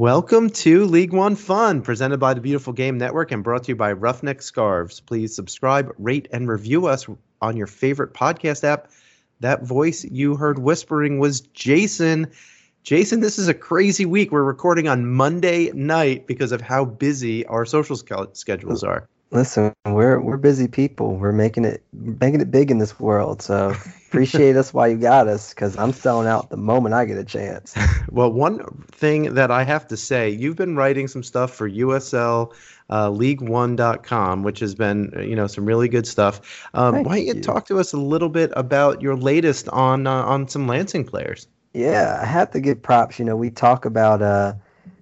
Welcome to League One Fun, presented by the Beautiful Game Network and brought to you by Roughneck Scarves. Please subscribe, rate, and review us on your favorite podcast app. That voice you heard whispering was Jason. Jason, this is a crazy week. We're recording on Monday night because of how busy our social schedules are. Listen, we're we're busy people. We're making it making it big in this world. So appreciate us while you got us, because I'm selling out the moment I get a chance. well, one thing that I have to say, you've been writing some stuff for USL uh, League1.com, which has been you know some really good stuff. Um, why don't you, you, talk to us a little bit about your latest on uh, on some Lansing players? Yeah, I have to give props. You know, we talk about. Uh,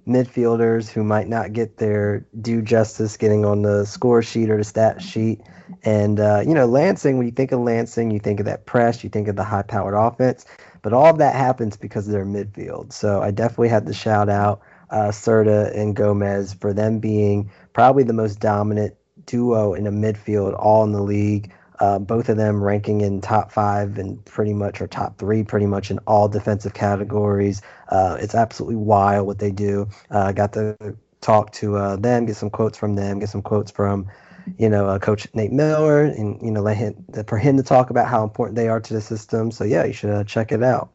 midfielders who might not get their due justice getting on the score sheet or the stat sheet. And, uh, you know, Lansing, when you think of Lansing, you think of that press, you think of the high powered offense. But all of that happens because of their midfield. So I definitely had to shout out uh, Serda and Gomez for them being probably the most dominant duo in a midfield all in the league. Uh, both of them ranking in top five and pretty much or top three, pretty much in all defensive categories. Uh, it's absolutely wild what they do. Uh, I got to talk to uh, them, get some quotes from them, get some quotes from, you know, uh, Coach Nate Miller, and you know, let him for him to talk about how important they are to the system. So yeah, you should check it out.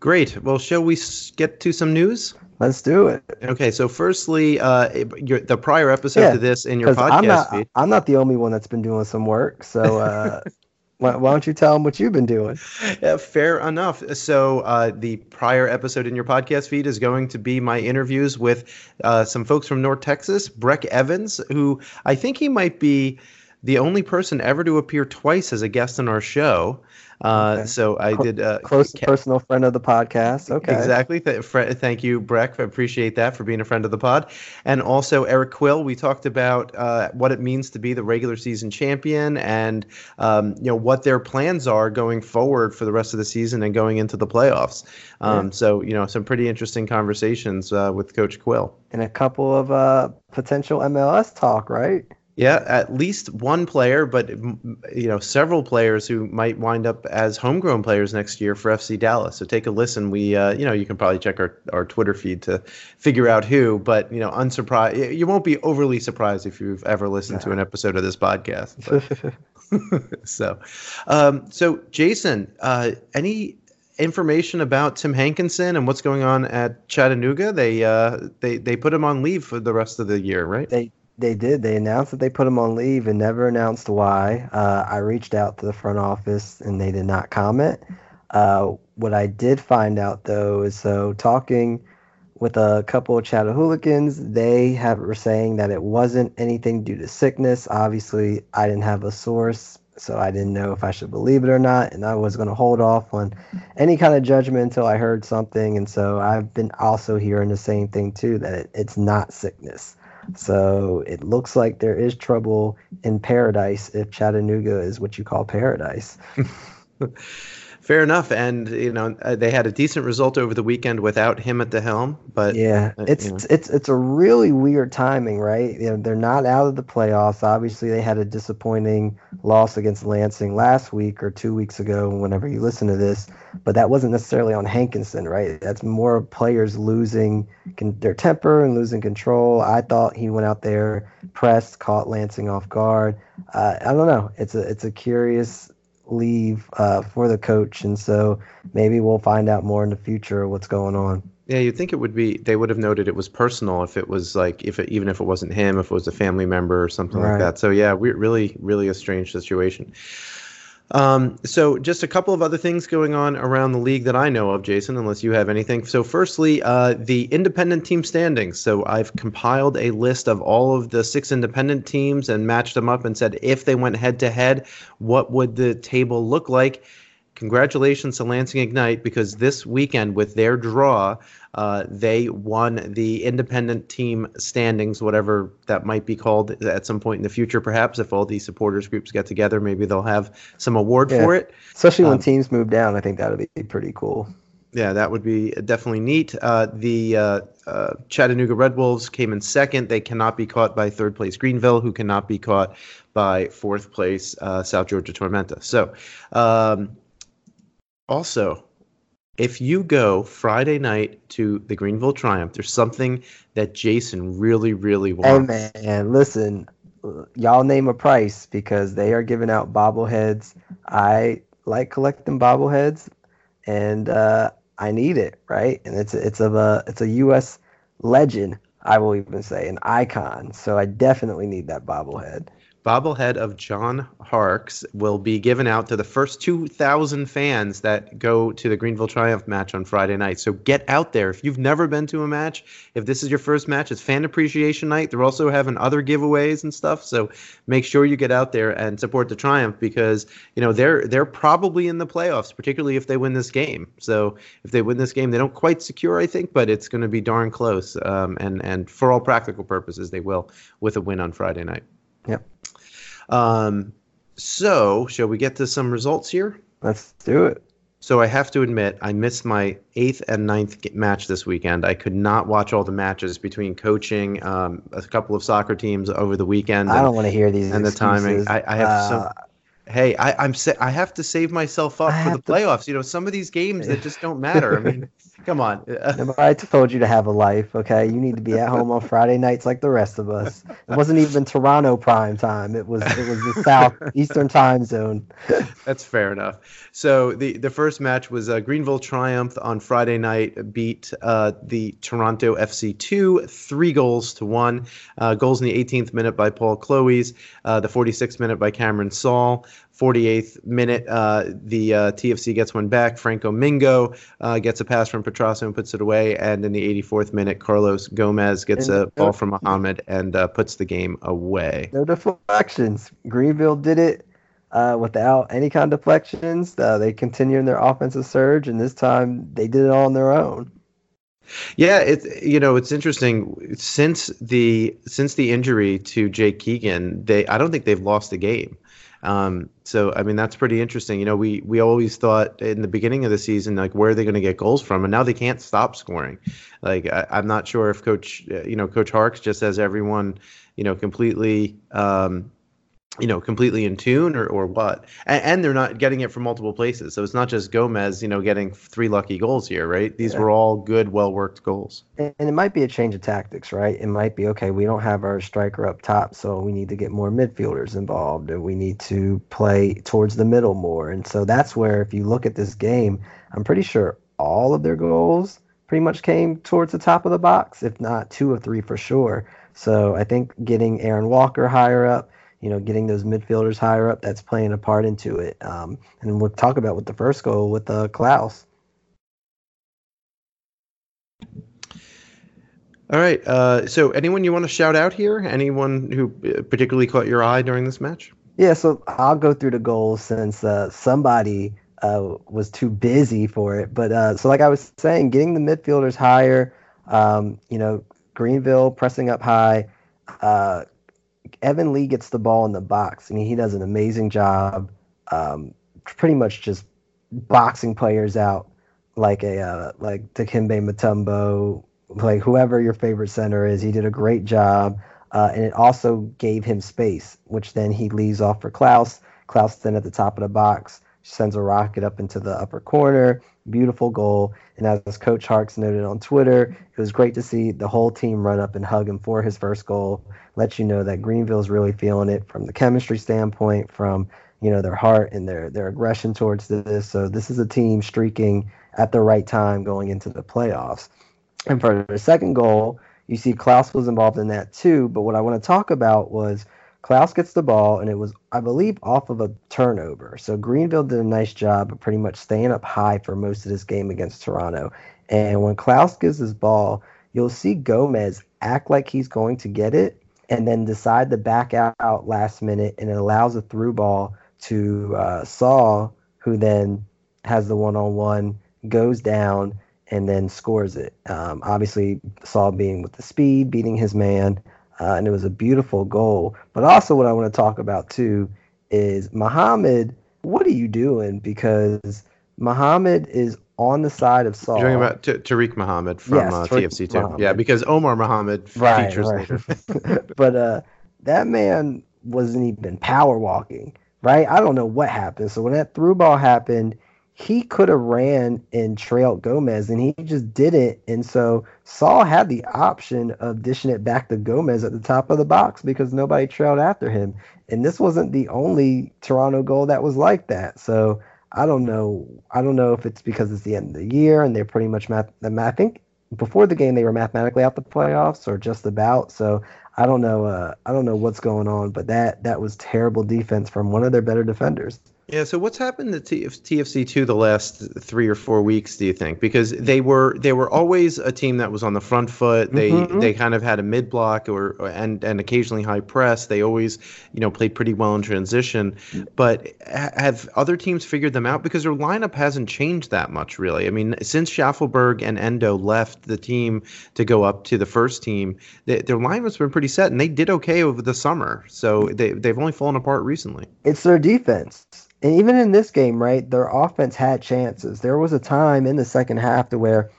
Great. Well, shall we get to some news? Let's do it. Okay, so firstly, uh, your, the prior episode yeah, to this in your podcast I'm not, feed. I'm not the only one that's been doing some work, so uh, why, why, don't you tell them what you've been doing? Yeah, fair enough. So uh, the prior episode in your podcast feed is going to be my interviews with uh, some folks from North Texas, Breck Evans, who I think he might be the only person ever to appear twice as a guest on our show. Uh, okay. So I did uh, close ca- personal friend of the podcast. Okay, exactly. Th- fr- thank you, Breck. I appreciate that for being a friend of the pod, and also Eric Quill. We talked about uh, what it means to be the regular season champion, and um, you know what their plans are going forward for the rest of the season and going into the playoffs. Um, yeah. So you know some pretty interesting conversations uh, with Coach Quill, and a couple of uh, potential MLS talk, right? Yeah, at least one player, but you know, several players who might wind up as homegrown players next year for FC Dallas. So take a listen. We, uh, you know, you can probably check our, our Twitter feed to figure out who. But you know, unsurprised, you won't be overly surprised if you've ever listened to an episode of this podcast. so, um, so Jason, uh, any information about Tim Hankinson and what's going on at Chattanooga? They uh, they they put him on leave for the rest of the year, right? They they did. They announced that they put him on leave and never announced why. Uh, I reached out to the front office and they did not comment. Uh, what I did find out though is so talking with a couple of Chattahooligans, they have were saying that it wasn't anything due to sickness. Obviously, I didn't have a source, so I didn't know if I should believe it or not, and I was going to hold off on any kind of judgment until I heard something. And so I've been also hearing the same thing too that it, it's not sickness. So it looks like there is trouble in paradise if Chattanooga is what you call paradise. Fair enough, and you know uh, they had a decent result over the weekend without him at the helm. But yeah, uh, it's you know. it's it's a really weird timing, right? You know, they're not out of the playoffs. Obviously, they had a disappointing loss against Lansing last week or two weeks ago. Whenever you listen to this, but that wasn't necessarily on Hankinson, right? That's more players losing con- their temper and losing control. I thought he went out there, pressed, caught Lansing off guard. Uh, I don't know. It's a it's a curious leave uh, for the coach, and so maybe we'll find out more in the future what's going on. Yeah, you'd think it would be. They would have noted it was personal if it was like if it, even if it wasn't him, if it was a family member or something right. like that. So yeah, we're really, really a strange situation. Um, so, just a couple of other things going on around the league that I know of, Jason, unless you have anything. So, firstly, uh, the independent team standings. So, I've compiled a list of all of the six independent teams and matched them up and said if they went head to head, what would the table look like? Congratulations to Lansing Ignite because this weekend, with their draw, uh, they won the independent team standings, whatever that might be called at some point in the future, perhaps. If all these supporters groups get together, maybe they'll have some award yeah. for it. Especially when um, teams move down, I think that would be pretty cool. Yeah, that would be definitely neat. Uh, the uh, uh, Chattanooga Red Wolves came in second. They cannot be caught by third place Greenville, who cannot be caught by fourth place uh, South Georgia Tormenta. So, um, also, if you go Friday night to the Greenville Triumph, there's something that Jason really, really wants. Hey man, listen, y'all name a price because they are giving out bobbleheads. I like collecting bobbleheads, and uh, I need it, right? And it's it's of a it's a U.S. legend. I will even say an icon. So I definitely need that bobblehead bobblehead of John Harkes will be given out to the first 2,000 fans that go to the Greenville Triumph match on Friday night. So get out there. If you've never been to a match, if this is your first match, it's fan appreciation night. They're also having other giveaways and stuff. So make sure you get out there and support the Triumph because, you know, they're they're probably in the playoffs, particularly if they win this game. So if they win this game, they don't quite secure, I think, but it's going to be darn close. Um, and and for all practical purposes, they will with a win on Friday night. Yep. Um, so, shall we get to some results here? Let's do it. So I have to admit, I missed my eighth and ninth match this weekend. I could not watch all the matches between coaching um, a couple of soccer teams over the weekend. And, I don't want to hear these and excuses. the timing. I, I have uh, so. Hey, I, I'm sa- I have to save myself up I for the playoffs. To... You know, some of these games that just don't matter. I mean, Come on. I told you to have a life, okay? You need to be at home on Friday nights like the rest of us. It wasn't even Toronto prime time. It was it was the South Eastern time zone. That's fair enough. So the the first match was uh, Greenville Triumph on Friday night beat uh, the Toronto FC two three goals to one. Uh, goals in the 18th minute by Paul Chloe's, uh, the 46th minute by Cameron Saul. 48th minute, uh, the uh, TFC gets one back. Franco Mingo uh, gets a pass from Petrasso and puts it away. And in the 84th minute, Carlos Gomez gets and a ball from Muhammad and uh, puts the game away. No deflections. Greenville did it uh, without any kind of deflections. Uh, they continue in their offensive surge, and this time they did it all on their own. Yeah, it's you know it's interesting since the since the injury to Jake Keegan, they I don't think they've lost a game. Um, so I mean that's pretty interesting. You know, we we always thought in the beginning of the season like where are they going to get goals from, and now they can't stop scoring. Like I, am not sure if Coach you know Coach Harkes just has everyone you know completely um, you know, completely in tune or, or what. And, and, they're not getting it from multiple places. So it's not just Gomez, you know, getting three lucky goals here, right? These yeah. were all good, well worked goals. And, and, it might be a change of tactics, right? It might be, okay, we don't have our striker up top, so we need to get more midfielders involved and we need to play towards the middle more. And so that's where, if you look at this game, I'm pretty sure all of their goals pretty much came towards the top of the box, if not two or three for sure. So I think getting Aaron Walker higher up, you know, getting those midfielders higher up, that's playing a part into it. Um, and we'll talk about with the first goal with uh, Klaus. All right. Uh, so, anyone you want to shout out here? Anyone who uh, particularly caught your eye during this match? Yeah. So I'll go through the goals since uh, somebody uh, was too busy for it. But uh, so, like I was saying, getting the midfielders higher. Um, you know, Greenville pressing up high. Evan Lee gets the ball in the box, and he does an amazing job, um, pretty much just boxing players out like a uh, like Dikembe Mutombo, like whoever your favorite center is. He did a great job, uh, and it also gave him space, which then he leaves off for Klaus. Klaus then at the top of the box sends a rocket up into the upper corner. Beautiful goal. And as Coach Harkes noted on Twitter, it was great to see the whole team run up and hug him for his first goal. Let you know that Greenville's really feeling it from the chemistry standpoint, from you know their heart and their their aggression towards this. So this is a team streaking at the right time going into the playoffs. And for the second goal, you see Klaus was involved in that too. But what I want to talk about was Klaus gets the ball, and it was, I believe, off of a turnover. So Greenville did a nice job of pretty much staying up high for most of this game against Toronto. And when Klaus gives his ball, you'll see Gomez act like he's going to get it and then decide to back out last minute, and it allows a through ball to uh, Saul, who then has the one on one, goes down, and then scores it. Um, obviously, Saul being with the speed, beating his man uh, and it was a beautiful goal. But also, what I want to talk about too is Muhammad. What are you doing? Because Muhammad is on the side of Saul. You're talking about T- Tariq Muhammad from yes, uh, TFC too. Yeah, because Omar Muhammad right, features right. later. but uh, that man wasn't even power walking, right? I don't know what happened. So when that through ball happened, he could have ran and trailed Gomez, and he just didn't. And so Saul had the option of dishing it back to Gomez at the top of the box because nobody trailed after him. And this wasn't the only Toronto goal that was like that. So I don't know. I don't know if it's because it's the end of the year and they're pretty much math. I think before the game they were mathematically out the playoffs or just about. So I don't know. Uh, I don't know what's going on, but that that was terrible defense from one of their better defenders. Yeah. So what's happened to TFC two the last three or four weeks? Do you think? Because they were they were always a team that was on the front foot. They mm-hmm. they kind of had a mid block or, and and occasionally high press. They always you know played pretty well in transition. But have other teams figured them out? Because their lineup hasn't changed that much really. I mean, since Shaffelburg and Endo left the team to go up to the first team, they, their lineup's been pretty set, and they did okay over the summer. So they they've only fallen apart recently. It's their defense and even in this game, right, their offense had chances. There was a time in the second half to where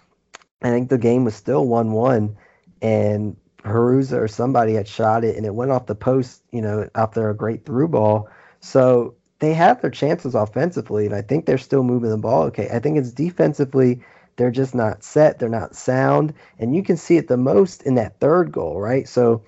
I think the game was still one-one, and Perruzza or somebody had shot it, and it went off the post, you know, after a great through ball. So they have their chances offensively, and I think they're still moving the ball okay. I think it's defensively they're just not set, they're not sound, and you can see it the most in that third goal, right? So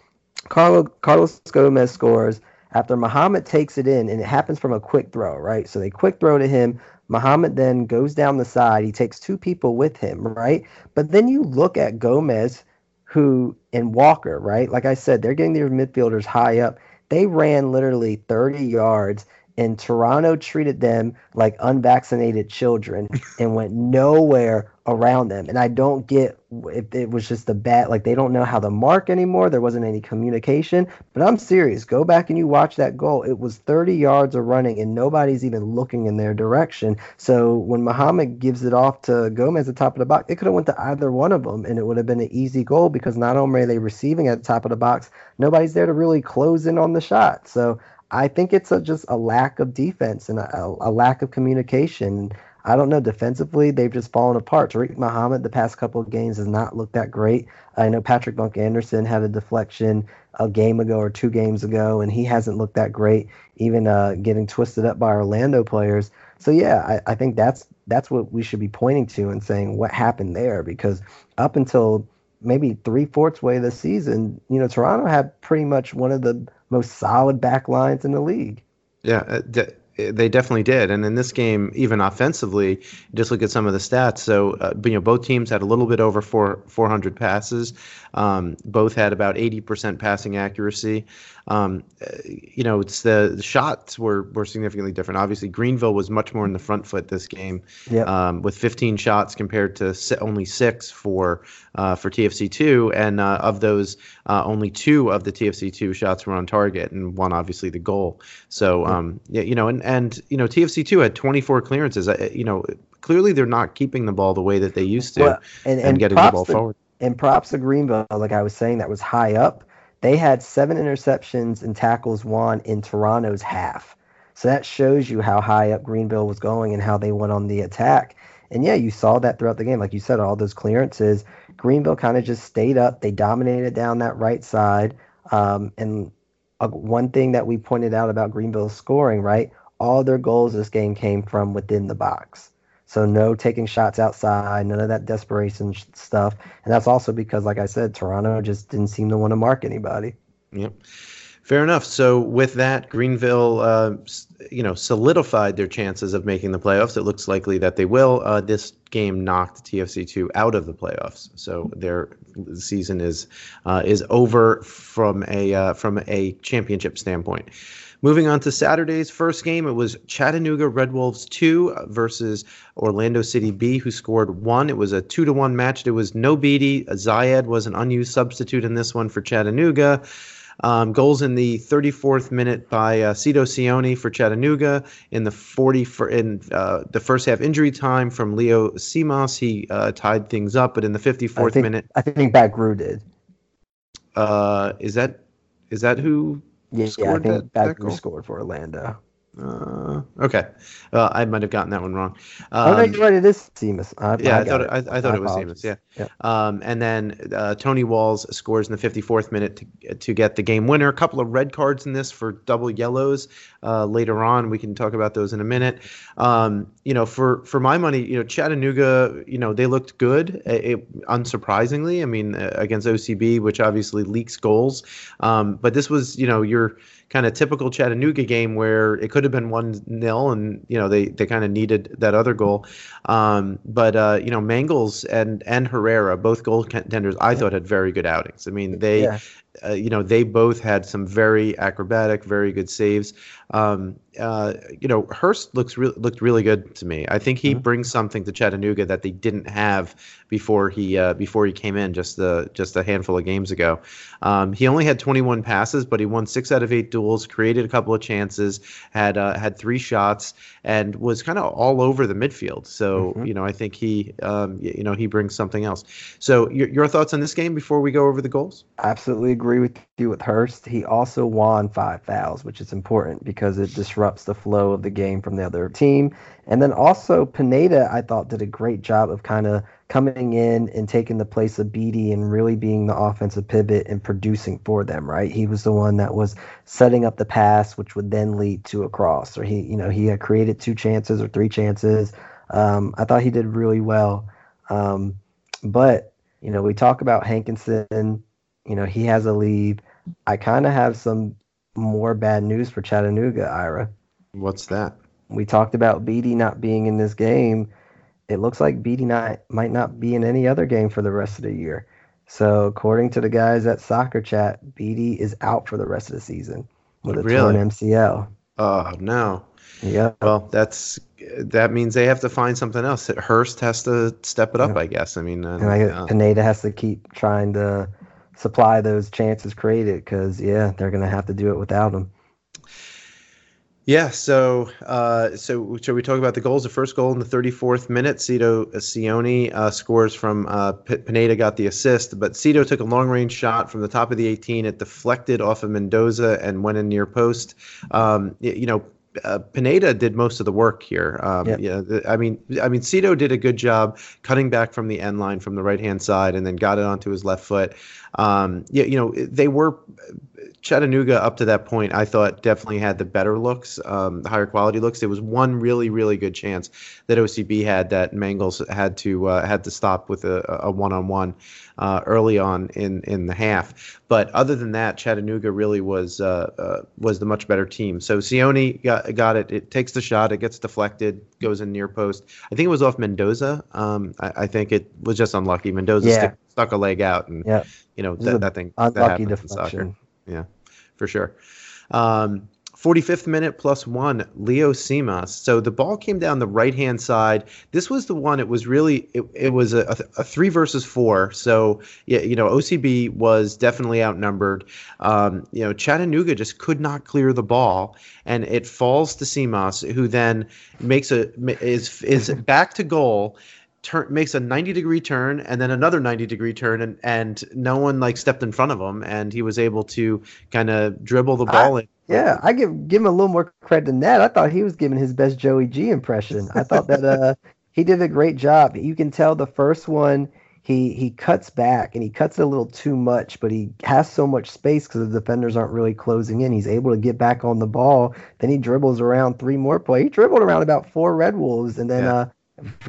Carlo, Carlos Gomez scores after Muhammad takes it in, and it happens from a quick throw, right? So they quick throw to him. Muhammad then goes down the side. He takes two people with him, right? But then you look at Gomez, who and Walker, right? Like I said, they're getting their midfielders high up. They ran literally 30 yards and Toronto treated them like unvaccinated children and went nowhere around them. And I don't get if it was just a bad, like they don't know how to mark anymore. There wasn't any communication. But I'm serious. Go back and you watch that goal. It was 30 yards of running and nobody's even looking in their direction. So when Muhammad gives it off to Gomez at the top of the box, it could have went to either one of them and it would have been an easy goal because not only are they receiving at the top of the box, nobody's there to really close in on the shot. So I think it's a, just a lack of defense and a, a, lack of communication. I don't know. Defensively, they've just fallen apart. Tariq Muhammad, the past couple of games, has not looked that great. I know Patrick Monk Anderson had a deflection a game ago or two games ago, and he hasn't looked that great, even uh, getting twisted up by Orlando players. So yeah, I, I think that's that's what we should be pointing to and saying what happened there, because up until maybe three fourths way the season, you know, Toronto had pretty much one of the most solid back lines in the league. Yeah, uh, they definitely did. And in this game, even offensively, just look at some of the stats. So, uh, you know, both teams had a little bit over four 400 passes. Um, both had about 80% passing accuracy. Um, uh, you know, it's the, the, shots were, were significantly different. Obviously, Greenville was much more in the front foot this game, yep. um, with 15 shots compared to only six for uh, for TFC2, and uh, of those, uh, only two of the TFC2 shots were on target, and one obviously the goal. So, um, yeah, you know, and and you know, TFC2 had 24 clearances. you know, clearly they're not keeping the ball the way that they used to, well, and, and, and getting the ball to, forward. And props to Greenville, like I was saying, that was high up they had seven interceptions and tackles won in Toronto's half. So that shows you how high up Greenville was going and how they went on the attack. And yeah, you saw that throughout the game. Like you said, all those clearances, Greenville kind of just stayed up. They dominated down that right side. Um, and uh, one thing that we pointed out about Greenville's scoring, right? All their goals this game came from within the box. So no taking shots outside, none of that desperation stuff. And that's also because, like I said, Toronto just didn't seem to want to mark anybody. Yep. Fair enough. So with that, Greenville, uh, you know, solidified their chances of making the playoffs. It looks likely that they will. Uh, this game knocked TFC two out of the playoffs, so their season is uh, is over from a uh, from a championship standpoint. Moving on to Saturday's first game, it was Chattanooga Red Wolves 2 versus Orlando City B, who scored one. It was a 2 to 1 match. There was no Beatty. Zayed was an unused substitute in this one for Chattanooga. Um, goals in the 34th minute by uh, Sito Seoane for Chattanooga. In the 40 for in uh, the first half injury time from Leo Simas, he uh, tied things up. But in the 54th I think, minute, I think Bagru did. Uh, is that is that who yeah, yeah I think that scored for Orlando. Uh, okay, uh, I might have gotten that one wrong. Um, oh no, you're right. It is Simas. I, yeah, I, I thought it, I, I, thought it was Simas. Yeah. yeah. Um, and then uh, Tony Walls scores in the 54th minute to, to get the game winner. A couple of red cards in this for double yellows. Uh, later on, we can talk about those in a minute. Um, you know, for for my money, you know, Chattanooga, you know, they looked good. It, unsurprisingly, I mean, uh, against OCB, which obviously leaks goals. Um, but this was, you know, your kind of typical Chattanooga game where it could have been one nil, and you know they they kind of needed that other goal. Um, but uh, you know Mangles and and Herrera, both goaltenders, I thought had very good outings. I mean they. Yeah. Uh, you know, they both had some very acrobatic, very good saves. Um, uh, you know, Hurst looks re- looked really good to me. I think he mm-hmm. brings something to Chattanooga that they didn't have before he uh, before he came in just the just a handful of games ago. Um, he only had 21 passes, but he won six out of eight duels, created a couple of chances, had uh, had three shots, and was kind of all over the midfield. So mm-hmm. you know, I think he um, you know he brings something else. So your, your thoughts on this game before we go over the goals? Absolutely agree with with Hurst. He also won five fouls, which is important because it disrupts the flow of the game from the other team. And then also Pineda, I thought did a great job of kind of coming in and taking the place of Beatty and really being the offensive pivot and producing for them, right? He was the one that was setting up the pass, which would then lead to a cross, or he, you know, he had created two chances or three chances. Um, I thought he did really well. Um, but, you know, we talk about Hankinson, you know, he has a lead. I kind of have some more bad news for Chattanooga, Ira. What's that? We talked about Beatty not being in this game it looks like Beatty not, might not be in any other game for the rest of the year. So according to the guys at Soccer Chat, Beatty is out for the rest of the season with a really? torn MCL. Oh no. Yeah. Well, that's that means they have to find something else. Hurst has to step it up, yeah. I guess. I mean, uh, and I guess uh, Pineda has to keep trying to supply those chances created because yeah, they're gonna have to do it without them. Yeah, so uh, so shall we talk about the goals? The first goal in the 34th minute, Sito Seoane uh, scores from uh, P- Pineda got the assist, but Sito took a long range shot from the top of the 18. It deflected off of Mendoza and went in near post. Um, you, you know, uh, Pineda did most of the work here. Um, yep. Yeah, I mean, I mean, Cito did a good job cutting back from the end line from the right hand side, and then got it onto his left foot. Um, yeah, you know, they were Chattanooga up to that point, I thought definitely had the better looks, um, the higher quality looks. There was one really, really good chance that OCB had that Mangles had to uh, had to stop with a one on one early on in in the half. But other than that, Chattanooga really was uh, uh, was the much better team. So Seoane got got it. It takes the shot. It gets deflected, goes in near post. I think it was off Mendoza. Um, I, I think it was just unlucky. Mendoza yeah. Stuck a leg out, and yeah. you know that, that thing that happens deflection. in soccer yeah, for sure. Um, 45th minute plus one, Leo Simas. So the ball came down the right hand side. This was the one. It was really it, it was a, a, three versus four. So yeah, you know OCB was definitely outnumbered. Um, you know Chattanooga just could not clear the ball, and it falls to Simas, who then makes a is is back to goal turn makes a 90 degree turn and then another 90 degree turn and and no one like stepped in front of him and he was able to kind of dribble the ball I, in. Yeah i give give him a little more credit than that. I thought he was giving his best joey g impression. I thought that uh he did a great job. You can tell the first one he he cuts back and he cuts a little too much but he has so much space because the defenders aren't really closing in. He's able to get back on the ball. Then he dribbles around three more play he dribbled around about four red wolves and then yeah. uh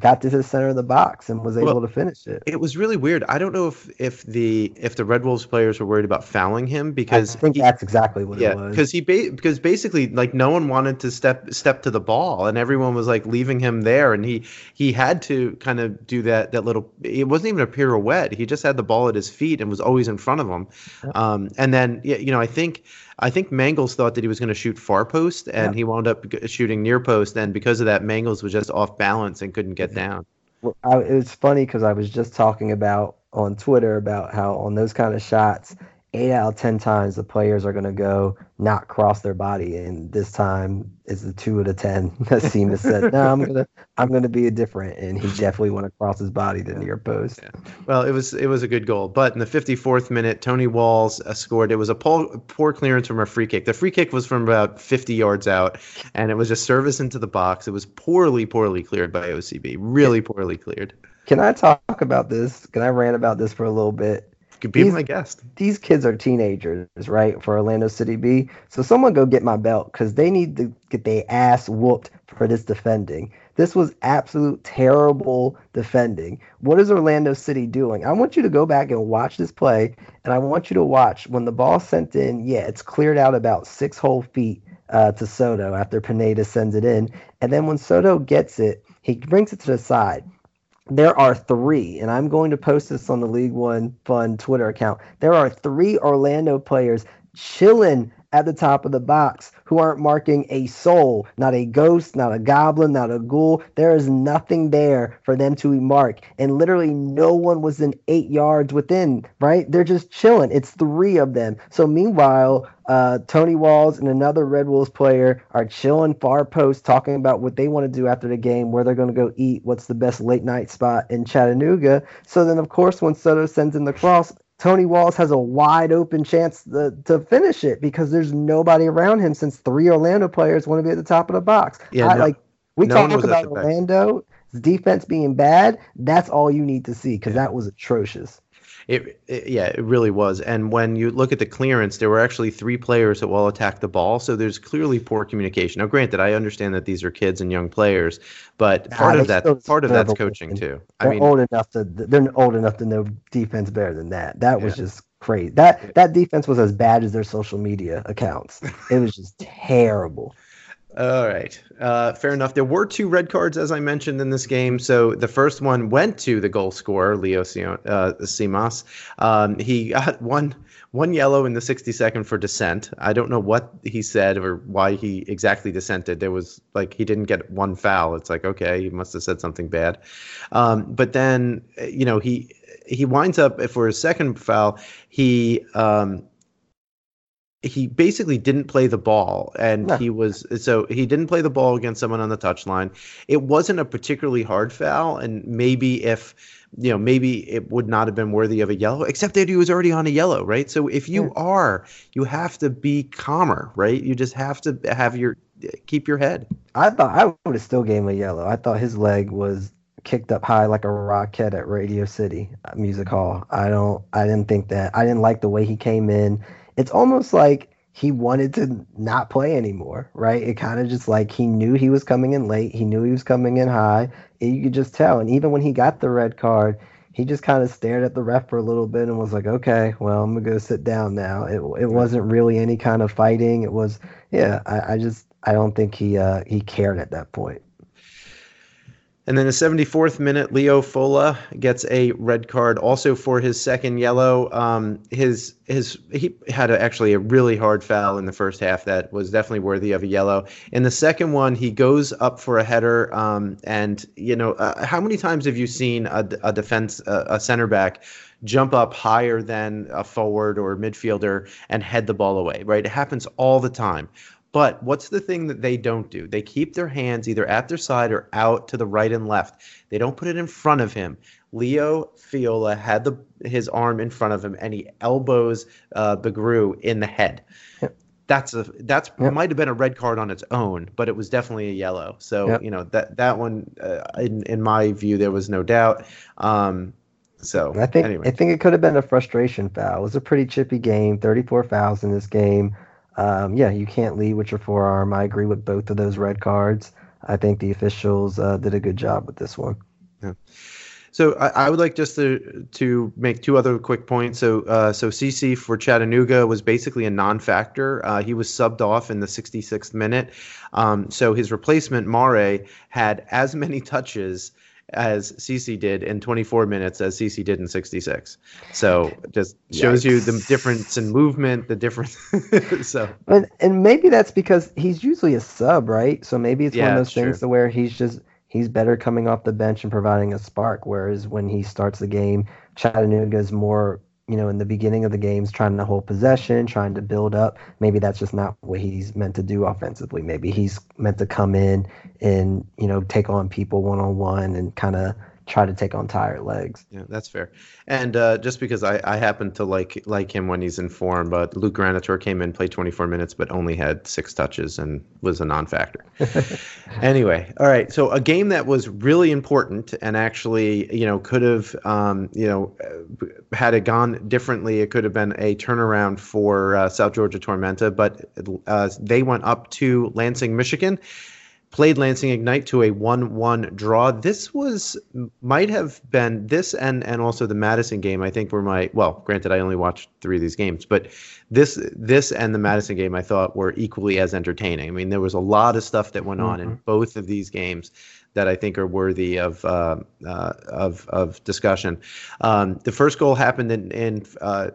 got to the center of the box and was able well, to finish it. It was really weird. I don't know if if the if the Red Wolves players were worried about fouling him because I think he, that's exactly what yeah, it was. because he ba- because basically like no one wanted to step step to the ball and everyone was like leaving him there and he he had to kind of do that that little. It wasn't even a pirouette. He just had the ball at his feet and was always in front of him. Um, and then you know I think. I think Mangles thought that he was going to shoot far post, and he wound up shooting near post. And because of that, Mangles was just off balance and couldn't get mm-hmm. down. Well, I, it was funny because I was just talking about on Twitter about how on those kind of shots, eight out of ten times the players are going to go not cross their body, and this time is the two out of ten that Simas said, "No, I'm gonna I'm gonna be different," and he definitely went across his body to near post. Yeah. Well, it was it was a good goal, but in the 54th minute, Tony Walls uh, scored. It was a poor, poor clearance from a free kick. The free kick was from about 50 yards out, and it was a service into the box. It was poorly poorly cleared by OCB, really poorly cleared. Can I talk about this? Can I rant about this for a little bit? Could be these, my guest. These kids are teenagers, right? For Orlando City B. So someone go get my belt because they need to get their ass whooped for this defending. This was absolute terrible defending. What is Orlando City doing? I want you to go back and watch this play, and I want you to watch when the ball sent in. Yeah, it's cleared out about six whole feet uh, to Soto after Pineda sends it in, and then when Soto gets it, he brings it to the side there are three, and I'm going to post this on the League One Fun Twitter account. There are three Orlando players chilling at the top of the box who aren't marking a soul, not a ghost, not a goblin, not a ghoul. There is nothing there for them to mark. And literally no one was in eight yards within, right? They're just chilling. It's three of them. So meanwhile, uh, Tony Walls and another Red Wolves player are chilling far post talking about what they want to do after the game, where they're going to go eat, what's the best late night spot in Chattanooga. So then, of course, when Soto sends in the cross, Tony Walls has a wide open chance to, to finish it because there's nobody around him since three Orlando players want to be at the top of the box. Yeah, I, no, like we no talk about Orlando defense being bad. That's all you need to see because yeah. that was atrocious. It, it, yeah, it really was. And when you look at the clearance, there were actually three players that will attack the ball. So there's clearly poor communication. Now, granted, I understand that these are kids and young players, but part of that part of that's coaching too. They're I mean, old enough to they're old enough to know defense better than that. That was yeah. just crazy. That that defense was as bad as their social media accounts. It was just terrible. All right. Uh, fair enough. There were two red cards, as I mentioned in this game. So the first one went to the goal scorer, Leo uh, Simas. Um, he got one one yellow in the 62nd for dissent. I don't know what he said or why he exactly dissented. There was like he didn't get one foul. It's like okay, he must have said something bad. Um, but then you know he he winds up for his second foul. He um, he basically didn't play the ball and no. he was so he didn't play the ball against someone on the touchline. It wasn't a particularly hard foul and maybe if you know maybe it would not have been worthy of a yellow except that he was already on a yellow right? So if you yeah. are you have to be calmer right? You just have to have your keep your head. I thought i would have still gave him a yellow. I thought his leg was kicked up high like a rocket at radio city music hall. I don't i didn't think that i didn't like the way he came in it's almost like he wanted to not play anymore, right? It kind of just like he knew he was coming in late, he knew he was coming in high. You could just tell. And even when he got the red card, he just kind of stared at the ref for a little bit and was like, "Okay, well, I'm gonna go sit down now." It it wasn't really any kind of fighting. It was, yeah. I, I just I don't think he uh, he cared at that point. And then the 74th minute, Leo Fola gets a red card, also for his second yellow. Um, his his he had a, actually a really hard foul in the first half that was definitely worthy of a yellow. In the second one, he goes up for a header, um, and you know uh, how many times have you seen a, a defense a, a center back? jump up higher than a forward or midfielder and head the ball away, right? It happens all the time. But what's the thing that they don't do? They keep their hands either at their side or out to the right and left. They don't put it in front of him. Leo Fiola had the his arm in front of him and he elbows uh, Begrew in the head. Yep. That's a that's yep. might have been a red card on its own, but it was definitely a yellow. So yep. you know that that one, uh, in in my view, there was no doubt. Um, so I think anyway. I think it could have been a frustration foul. It was a pretty chippy game. Thirty four fouls in this game um, yeah, you can't lead with your forearm. I agree with both of those red cards. I think the officials uh, did a good job with this one. Yeah. So I, I, would like just to to make two other quick points. So uh, so CC for Chattanooga was basically a non-factor. Uh, he was subbed off in the 66th minute. Um, so his replacement Mare had as many touches as CC did in 24 minutes as CC did in 66. So just shows Yikes. you the difference in movement, the difference. so and, and maybe that's because he's usually a sub, right? So maybe it's yeah, one of those things to where he's just he's better coming off the bench and providing a spark. Whereas when he starts the game, Chattanooga is more you know, in the beginning of the games, trying to hold possession, trying to build up. Maybe that's just not what he's meant to do offensively. Maybe he's meant to come in and, you know, take on people one on one and kind of try to take on tired legs. Yeah, that's fair. And uh, just because I, I happen to like like him when he's in form, but Luke Granator came in, played 24 minutes, but only had six touches and was a non-factor. anyway, all right. So a game that was really important and actually, you know, could have, um, you know, had it gone differently, it could have been a turnaround for uh, South Georgia Tormenta, but uh, they went up to Lansing, Michigan played Lansing Ignite to a 1-1 draw. This was might have been this and and also the Madison game. I think were my well, granted I only watched three of these games, but this this and the Madison game I thought were equally as entertaining. I mean, there was a lot of stuff that went mm-hmm. on in mm-hmm. both of these games that I think are worthy of uh, uh, of of discussion. Um, the first goal happened in in uh,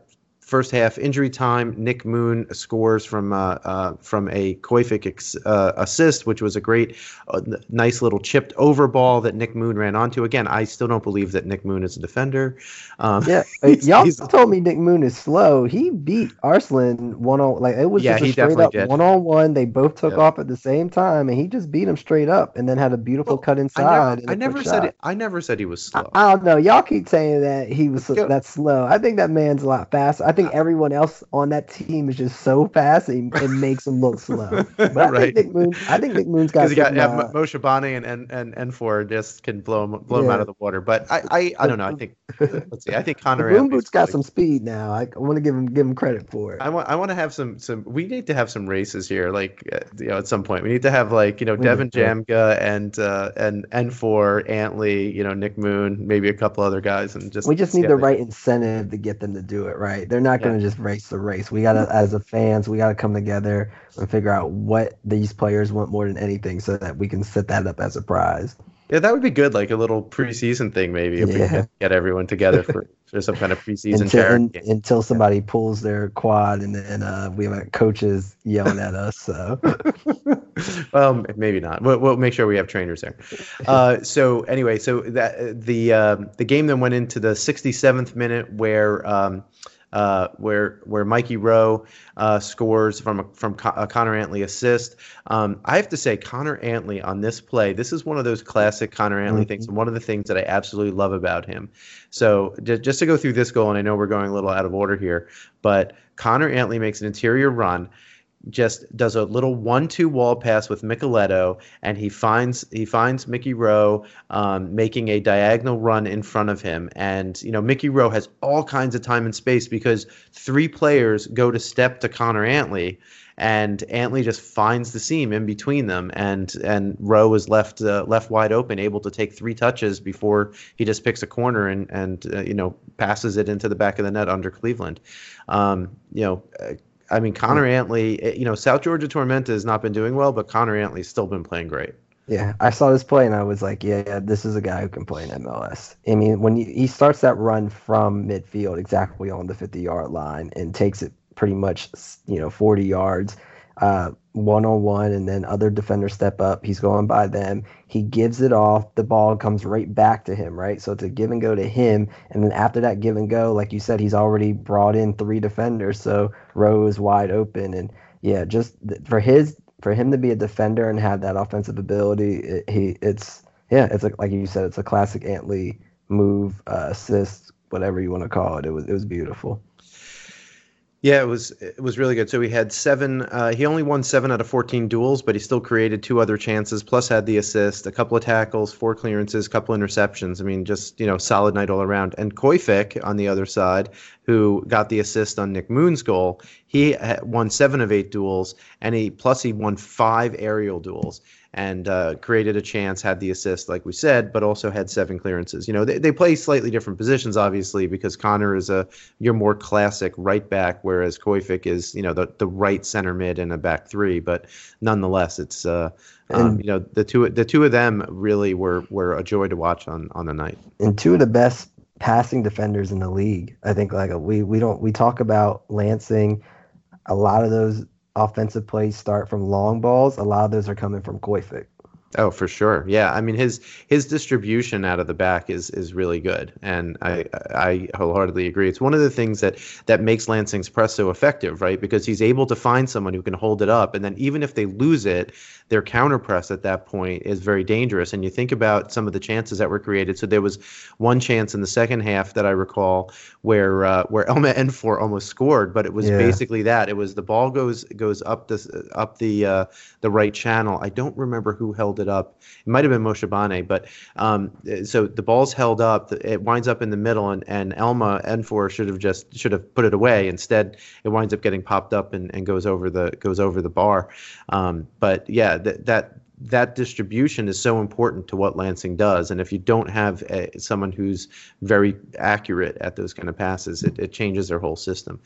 first half injury time. Nick Moon scores from uh, uh, from a Koyfik ex- uh, assist, which was a great, uh, nice little chipped over ball that Nick Moon ran onto. Again, I still don't believe that Nick Moon is a defender. Um, yeah, he's, y'all he's, told me Nick Moon is slow. He beat Arslan one on like it was yeah, just a straight up one on one. They both took yep. off at the same time, and he just beat him straight up, and then had a beautiful well, cut inside. I never, I never said it, I never said he was slow. I, I, don't know. Y'all keep saying that he was that's slow. I think that man's a lot faster. I think everyone else on that team is just so fast and it makes him look slow. But I right. think Nick Moon, I think Nick Moon's got. Because got yeah, uh, Moshe and and and N4 just can blow him blow yeah. him out of the water. But I I, I don't know. I think let's see. I think Connor. Boom Boot's got some speed now. I, I want to give him give him credit for it. I want I want to have some some. We need to have some races here. Like uh, you know, at some point we need to have like you know Devin Jamga and uh, and N4 Antley. You know Nick Moon, maybe a couple other guys, and just we just need the right incentive to get them to do it. Right? They're not going to just race the race. We gotta, as a fans, we gotta come together and figure out what these players want more than anything, so that we can set that up as a prize. Yeah, that would be good, like a little preseason thing, maybe if yeah. we could get everyone together for, for some kind of preseason until, until somebody pulls their quad and then uh, we have coaches yelling at us. So, well, maybe not. We'll, we'll, make sure we have trainers there. Uh, so anyway, so that the uh, the game then went into the 67th minute where. Um, uh, where where Mikey Rowe uh, scores from a, from a Connor Antley assist. Um, I have to say, Connor Antley on this play, this is one of those classic Connor Antley mm-hmm. things, and one of the things that I absolutely love about him. So just, just to go through this goal, and I know we're going a little out of order here, but Connor Antley makes an interior run just does a little one-two wall pass with Micheletto, and he finds he finds Mickey Rowe um, making a diagonal run in front of him. And you know Mickey Rowe has all kinds of time and space because three players go to step to Connor Antley, and Antley just finds the seam in between them, and and Rowe is left uh, left wide open, able to take three touches before he just picks a corner and and uh, you know passes it into the back of the net under Cleveland. Um, you know. Uh, I mean, Connor Antley, eh, you know, South Georgia Tormenta has not been doing well, but Connor Antley's still been playing great. Yeah, I saw this play and I was like, yeah, yeah this is a guy who can play in MLS. I mean, when he, he starts that run from midfield exactly on the 50 yard line and takes it pretty much, you know, 40 yards one on one, and then other defenders step up. He's going by them. He gives it off. The ball comes right back to him, right? So it's a give and go to him. And then after that give and go, like you said, he's already brought in three defenders. So Rowe is wide open. And yeah, just for his for him to be a defender and have that offensive ability, it, he it's yeah, it's a, like you said, it's a classic Antley move, uh, assist, whatever you want to call it. It was it was beautiful. Yeah, it was it was really good. So he had seven. Uh, he only won seven out of fourteen duels, but he still created two other chances. Plus had the assist, a couple of tackles, four clearances, a couple interceptions. I mean, just you know, solid night all around. And Koyfik on the other side, who got the assist on Nick Moon's goal, he won seven of eight duels, and he plus he won five aerial duels and uh, created a chance, had the assist, like we said, but also had seven clearances. You know, they, they play slightly different positions, obviously, because Connor is a your more classic right back, whereas Koyfik is, you know, the, the right center mid and a back three. But nonetheless, it's uh, um, you know, the two the two of them really were were a joy to watch on on the night. And two of the best passing defenders in the league. I think like we we don't we talk about Lansing. A lot of those offensive plays start from long balls. A lot of those are coming from Koyfik. Oh, for sure. Yeah, I mean his his distribution out of the back is is really good, and I I wholeheartedly agree. It's one of the things that that makes Lansing's press so effective, right? Because he's able to find someone who can hold it up, and then even if they lose it, their counter press at that point is very dangerous. And you think about some of the chances that were created. So there was one chance in the second half that I recall where uh, where Elma N'For almost scored, but it was yeah. basically that. It was the ball goes goes up the up the uh, the right channel. I don't remember who held it up. It might have been Moshe Bane, but um, so the ball's held up. It winds up in the middle, and, and Elma N'For should have just should have put it away. Instead, it winds up getting popped up and, and goes over the goes over the bar. Um, but yeah, that that that distribution is so important to what Lansing does. And if you don't have a, someone who's very accurate at those kind of passes, it, it changes their whole system.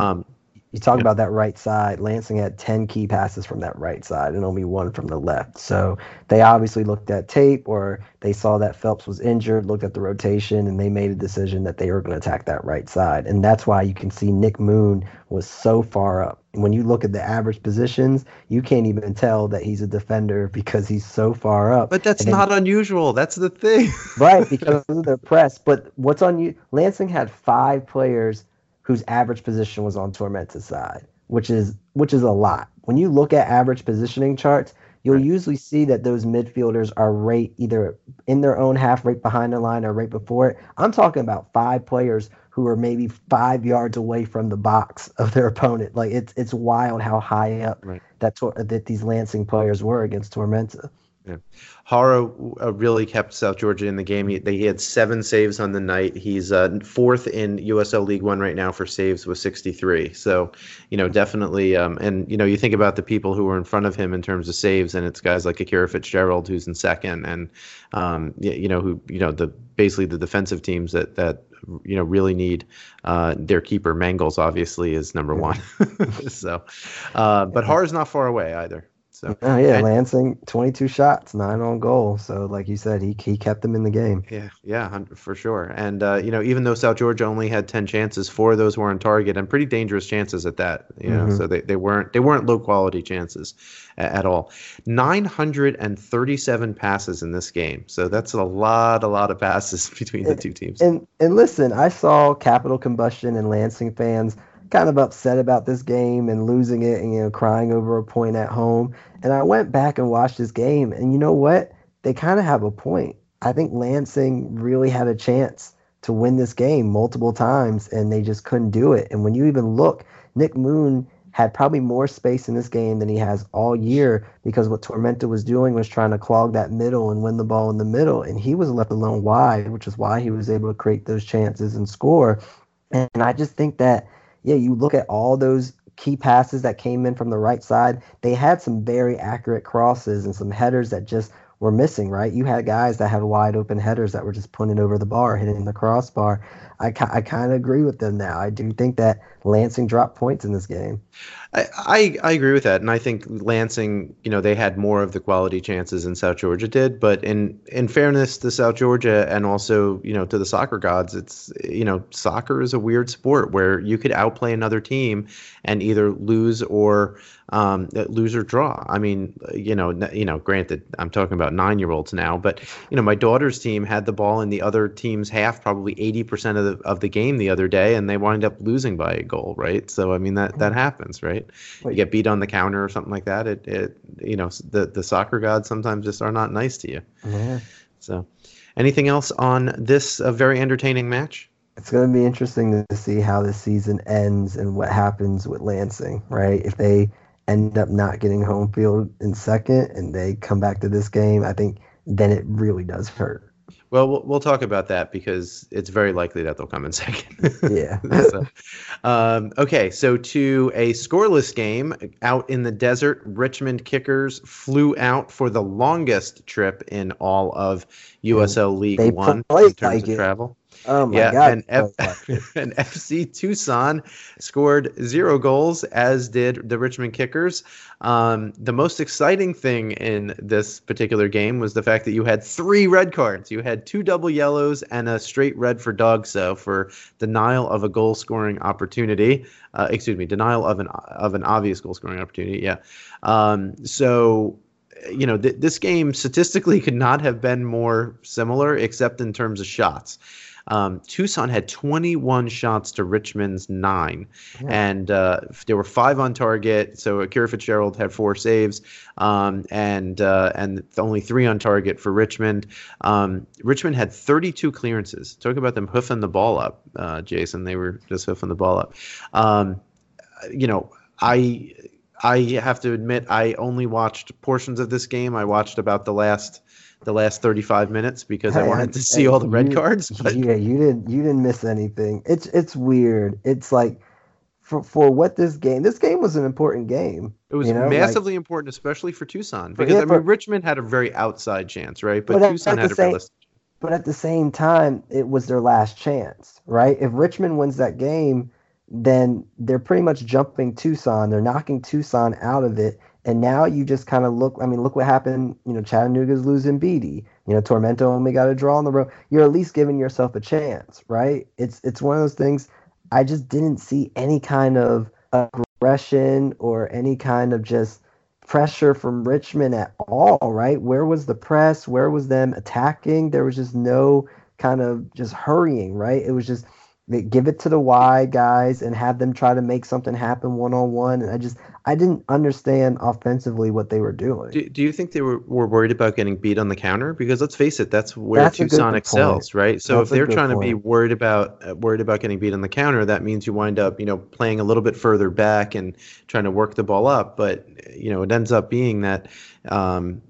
Um, you talk yeah. about that right side. Lansing had 10 key passes from that right side and only one from the left. So they obviously looked at tape or they saw that Phelps was injured, looked at the rotation, and they made a decision that they were going to attack that right side. And that's why you can see Nick Moon was so far up. When you look at the average positions, you can't even tell that he's a defender because he's so far up. But that's not unusual. That's the thing. right, because of the press. But what's on you? Lansing had five players whose average position was on Tormenta's side, which is which is a lot. When you look at average positioning charts, you'll right. usually see that those midfielders are right either in their own half, right behind the line, or right before it. I'm talking about five players who are maybe five yards away from the box of their opponent. Like it's it's wild how high up right. that that these Lansing players were against Tormenta. Yeah. Haro uh, really kept South Georgia in the game. He, they, he had seven saves on the night. He's uh, fourth in USL League One right now for saves with 63. So, you know, definitely. Um, and you know, you think about the people who were in front of him in terms of saves, and it's guys like Akira Fitzgerald who's in second, and um, you know, who you know the basically the defensive teams that that you know really need uh, their keeper Mangles obviously is number one. so, uh, but Haro's not far away either. So oh, yeah, and, Lansing, 22 shots, nine on goal. So like you said, he he kept them in the game. Yeah, yeah, for sure. And uh, you know, even though South Georgia only had 10 chances, four of those were on target and pretty dangerous chances at that. You know, mm-hmm. so they, they weren't they weren't low quality chances at, at all. 937 passes in this game. So that's a lot, a lot of passes between the two teams. And and listen, I saw Capital Combustion and Lansing fans kind of upset about this game and losing it and you know crying over a point at home. And I went back and watched this game, and you know what? They kind of have a point. I think Lansing really had a chance to win this game multiple times, and they just couldn't do it. And when you even look, Nick Moon had probably more space in this game than he has all year because what Tormenta was doing was trying to clog that middle and win the ball in the middle, and he was left alone wide, which is why he was able to create those chances and score. And I just think that, yeah, you look at all those key passes that came in from the right side, they had some very accurate crosses and some headers that just were missing, right? You had guys that had wide open headers that were just it over the bar, hitting the crossbar. I, I kind of agree with them now. I do think that Lansing dropped points in this game. I, I, I agree with that, and I think Lansing, you know, they had more of the quality chances than South Georgia did. But in in fairness to South Georgia and also, you know, to the soccer gods, it's you know, soccer is a weird sport where you could outplay another team and either lose or um, lose or draw. I mean, you know, you know, granted, I'm talking about nine year olds now, but you know, my daughter's team had the ball in the other team's half, probably 80% of the of the game the other day, and they wind up losing by a goal, right? So I mean, that that happens, right? You get beat on the counter or something like that. It it you know, the the soccer gods sometimes just are not nice to you. Yeah. So, anything else on this uh, very entertaining match? it's going to be interesting to see how this season ends and what happens with Lansing, right? If they end up not getting home field in second and they come back to this game, I think then it really does hurt. Well, we'll, we'll talk about that because it's very likely that they'll come in second. yeah. so, um, okay, so to a scoreless game out in the desert, Richmond Kickers flew out for the longest trip in all of USL League they One in terms like of it. travel. Oh my yeah, god! And, F- and FC Tucson scored zero goals, as did the Richmond Kickers. Um, the most exciting thing in this particular game was the fact that you had three red cards. You had two double yellows and a straight red for DOGSO for denial of a goal scoring opportunity. Uh, excuse me, denial of an of an obvious goal scoring opportunity. Yeah. Um, so you know, th- this game statistically could not have been more similar, except in terms of shots. Um, Tucson had 21 shots to Richmond's nine, yeah. and uh, there were five on target. So Akira Fitzgerald had four saves, um, and uh, and only three on target for Richmond. Um, Richmond had 32 clearances. Talk about them hoofing the ball up, uh, Jason. They were just hoofing the ball up. Um, you know, I I have to admit I only watched portions of this game. I watched about the last the last 35 minutes because I wanted to see all the red you, cards. But. Yeah, you didn't you didn't miss anything. It's it's weird. It's like for for what this game this game was an important game. It was you know? massively like, important, especially for Tucson because yeah, I mean Richmond had a very outside chance, right? But, but Tucson had a same, realistic. But at the same time, it was their last chance, right? If Richmond wins that game, then they're pretty much jumping Tucson. They're knocking Tucson out of it and now you just kind of look. I mean, look what happened. You know, Chattanooga's losing Beatty. You know, Tormenta only got a draw on the road. You're at least giving yourself a chance, right? It's it's one of those things. I just didn't see any kind of aggression or any kind of just pressure from Richmond at all, right? Where was the press? Where was them attacking? There was just no kind of just hurrying, right? It was just give it to the wide guys and have them try to make something happen one on one. And I just I didn't understand offensively what they were doing. Do, do you think they were, were worried about getting beat on the counter? Because let's face it, that's where that's Tucson excels, point. right? So that's if they're trying point. to be worried about uh, worried about getting beat on the counter, that means you wind up you know playing a little bit further back and trying to work the ball up. But you know it ends up being that. Um,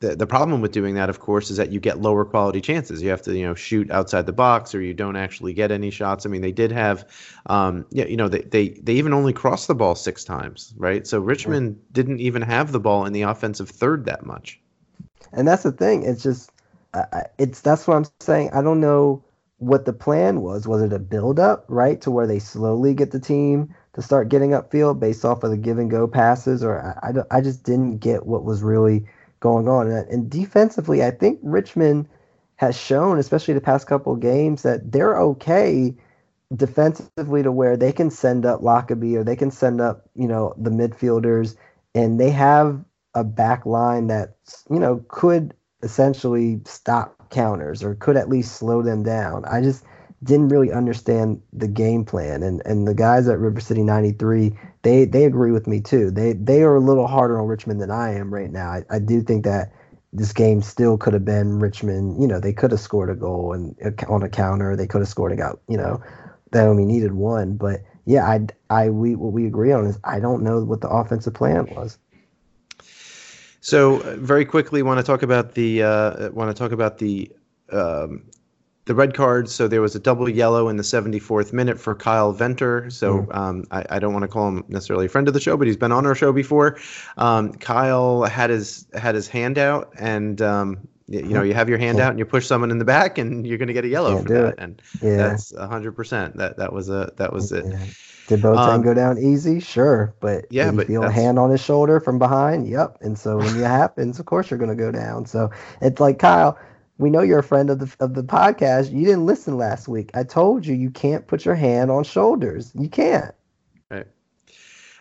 the, the problem with doing that, of course, is that you get lower quality chances. You have to, you know, shoot outside the box, or you don't actually get any shots. I mean, they did have, um, yeah, you know, they, they they even only crossed the ball six times, right? So Richmond yeah. didn't even have the ball in the offensive third that much. And that's the thing. It's just, uh, it's that's what I'm saying. I don't know what the plan was. Was it a build up, right, to where they slowly get the team to start getting upfield based off of the give and go passes, or I, I, I just didn't get what was really going on. And, defensively, I think Richmond has shown, especially the past couple of games, that they're okay defensively to where they can send up Lockaby or they can send up, you know, the midfielders, and they have a back line that, you know, could essentially stop counters or could at least slow them down. I just didn't really understand the game plan. And and the guys at River City 93, they they agree with me too. They they are a little harder on Richmond than I am right now. I, I do think that this game still could have been Richmond. You know, they could have scored a goal and on a counter. They could have scored a goal. You know, they only needed one. But yeah, I I we what we agree on is I don't know what the offensive plan was. So uh, very quickly, want to talk about the uh, want to talk about the um, the red cards. So there was a double yellow in the 74th minute for Kyle Venter. So mm. um, I, I, don't want to call him necessarily a friend of the show, but he's been on our show before. Um, Kyle had his had his hand out, and um, you, know you have your hand out and you push someone in the back, and you're going to get a yellow Can't for that. It. And yeah. that's 100. percent That that was a that was it. Yeah. Did Boateng um, go down easy? Sure, but yeah, but feel a hand on his shoulder from behind. Yep. And so when it happens, of course you're going to go down. So it's like Kyle we know you're a friend of the of the podcast. You didn't listen last week. I told you you can't put your hand on shoulders. You can't.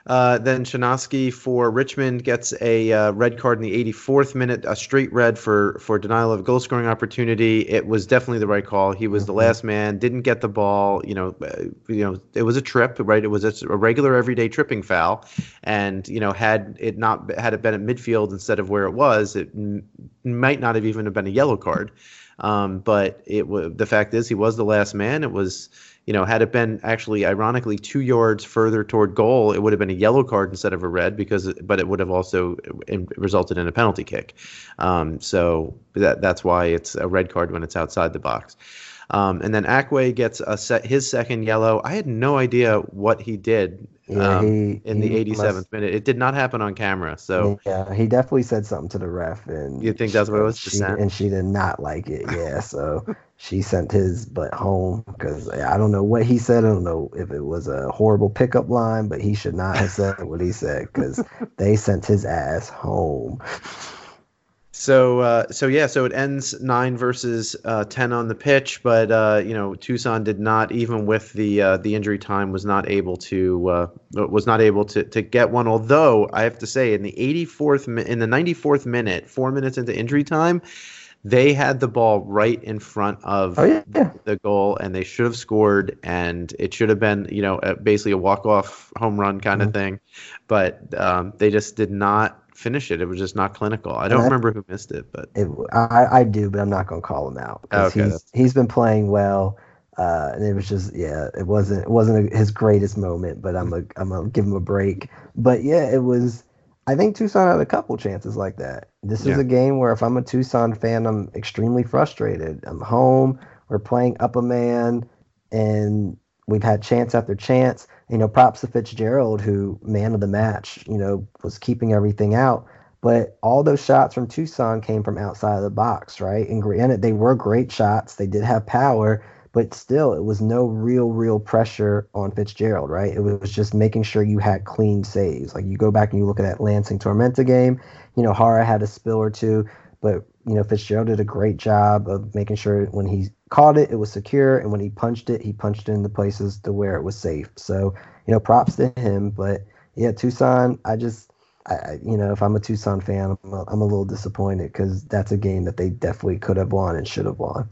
Uh, then Shanosky for Richmond gets a uh, red card in the 84th minute, a straight red for for denial of goal scoring opportunity. It was definitely the right call. He was mm-hmm. the last man, didn't get the ball. You know, uh, you know, it was a trip, right? It was a, a, regular everyday tripping foul, and you know, had it not had it been at midfield instead of where it was, it m- might not have even been a yellow card. Um, but it w- the fact is, he was the last man. It was you know, had it been actually ironically two yards further toward goal, it would have been a yellow card instead of a red because, but it would have also resulted in a penalty kick. Um, so that that's why it's a red card when it's outside the box. Um, and then Akwe gets a set, his second yellow. I had no idea what he did yeah, um, he, in the 87th must, minute. It did not happen on camera. So yeah, he definitely said something to the ref, and you think that's what it was? She, and she did not like it. Yeah, so she sent his butt home because I don't know what he said. I don't know if it was a horrible pickup line, but he should not have said what he said because they sent his ass home. So, uh, so yeah, so it ends nine versus uh, ten on the pitch, but uh, you know Tucson did not, even with the uh, the injury time, was not able to uh, was not able to to get one. Although I have to say, in the 84th in the 94th minute, four minutes into injury time, they had the ball right in front of oh, yeah. the goal, and they should have scored, and it should have been you know basically a walk off home run kind mm-hmm. of thing, but um, they just did not finish it. It was just not clinical. I don't remember who missed it, but it, I, I do, but I'm not going to call him out because okay, he's he's been playing well. Uh, and it was just yeah, it wasn't it wasn't a, his greatest moment, but I'm a I'm gonna give him a break. But yeah, it was. I think Tucson had a couple chances like that. This yeah. is a game where if I'm a Tucson fan, I'm extremely frustrated. I'm home. We're playing up a man, and we've had chance after chance you know, props to Fitzgerald, who man of the match, you know, was keeping everything out. But all those shots from Tucson came from outside of the box, right? And granted, they were great shots. They did have power, but still, it was no real, real pressure on Fitzgerald, right? It was just making sure you had clean saves. Like you go back and you look at that Lansing Tormenta game, you know, Jara had a spill or two, but you know, Fitzgerald did a great job of making sure when he caught it, it was secure, and when he punched it, he punched it in the places to where it was safe. So, you know, props to him. But yeah, Tucson, I just, I, you know, if I'm a Tucson fan, I'm a, I'm a little disappointed because that's a game that they definitely could have won and should have won.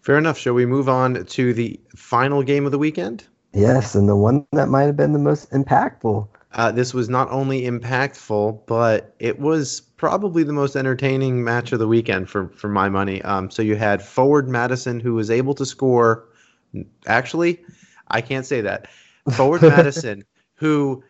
Fair enough. Shall we move on to the final game of the weekend? Yes, and the one that might have been the most impactful. Uh, this was not only impactful, but it was probably the most entertaining match of the weekend for for my money. Um, so you had forward Madison who was able to score. Actually, I can't say that. Forward Madison who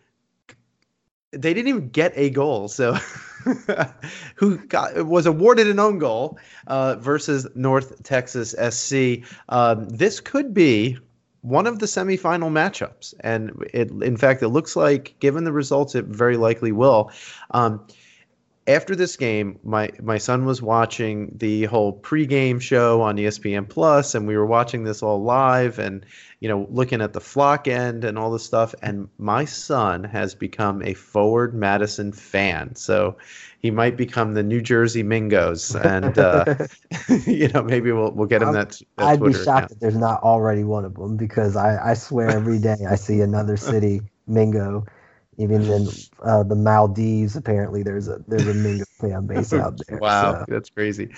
they didn't even get a goal. So who got was awarded an own goal uh, versus North Texas SC. Um, this could be one of the semifinal matchups. And it, in fact, it looks like, given the results, it very likely will. Um, after this game, my my son was watching the whole pregame show on ESPN Plus, and we were watching this all live, and you know, looking at the flock end and all this stuff. And my son has become a forward Madison fan, so he might become the New Jersey Mingos, and uh, you know, maybe we'll we'll get him that. that I'd Twitter be shocked if there's not already one of them because I I swear every day I see another city Mingo even in uh, the Maldives, apparently there's a there's a Mingo fan base out there. wow, so. that's crazy.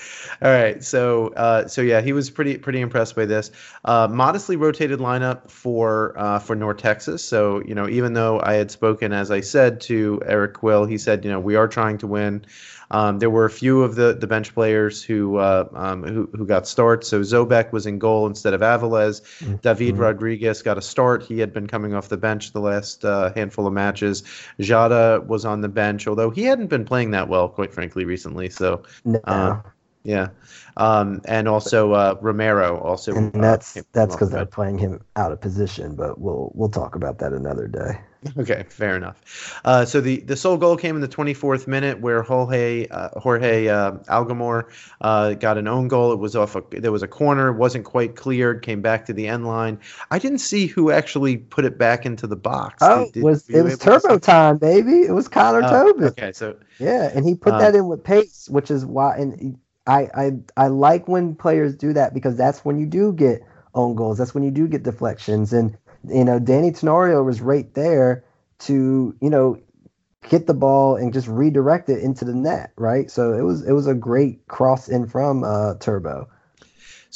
All right, so uh, so yeah, he was pretty pretty impressed by this. Uh, modestly rotated lineup for uh, for North Texas. So you know, even though I had spoken, as I said to Eric Quill, he said, you know, we are trying to win. Um, there were a few of the, the bench players who, uh, um, who who got starts. So Zobek was in goal instead of Aviles. Mm-hmm. David Rodriguez got a start. He had been coming off the bench the last uh, handful of matches. Jada was on the bench, although he hadn't been playing that well, quite frankly, recently. So no. uh, yeah, um, and also uh, Romero also. And that's that's because they're playing him out of position, but we'll we'll talk about that another day. Okay, fair enough. Uh, so the, the sole goal came in the 24th minute, where Jorge uh, Jorge uh, Algamore uh, got an own goal. It was off a there was a corner, wasn't quite cleared, came back to the end line. I didn't see who actually put it back into the box. Oh, did, was it was turbo time, baby? It was Connor uh, Tobin. Okay, so yeah, and he put uh, that in with pace, which is why. And I I I like when players do that because that's when you do get own goals. That's when you do get deflections and you know, Danny Tenorio was right there to, you know, hit the ball and just redirect it into the net, right? So it was it was a great cross in from uh, Turbo.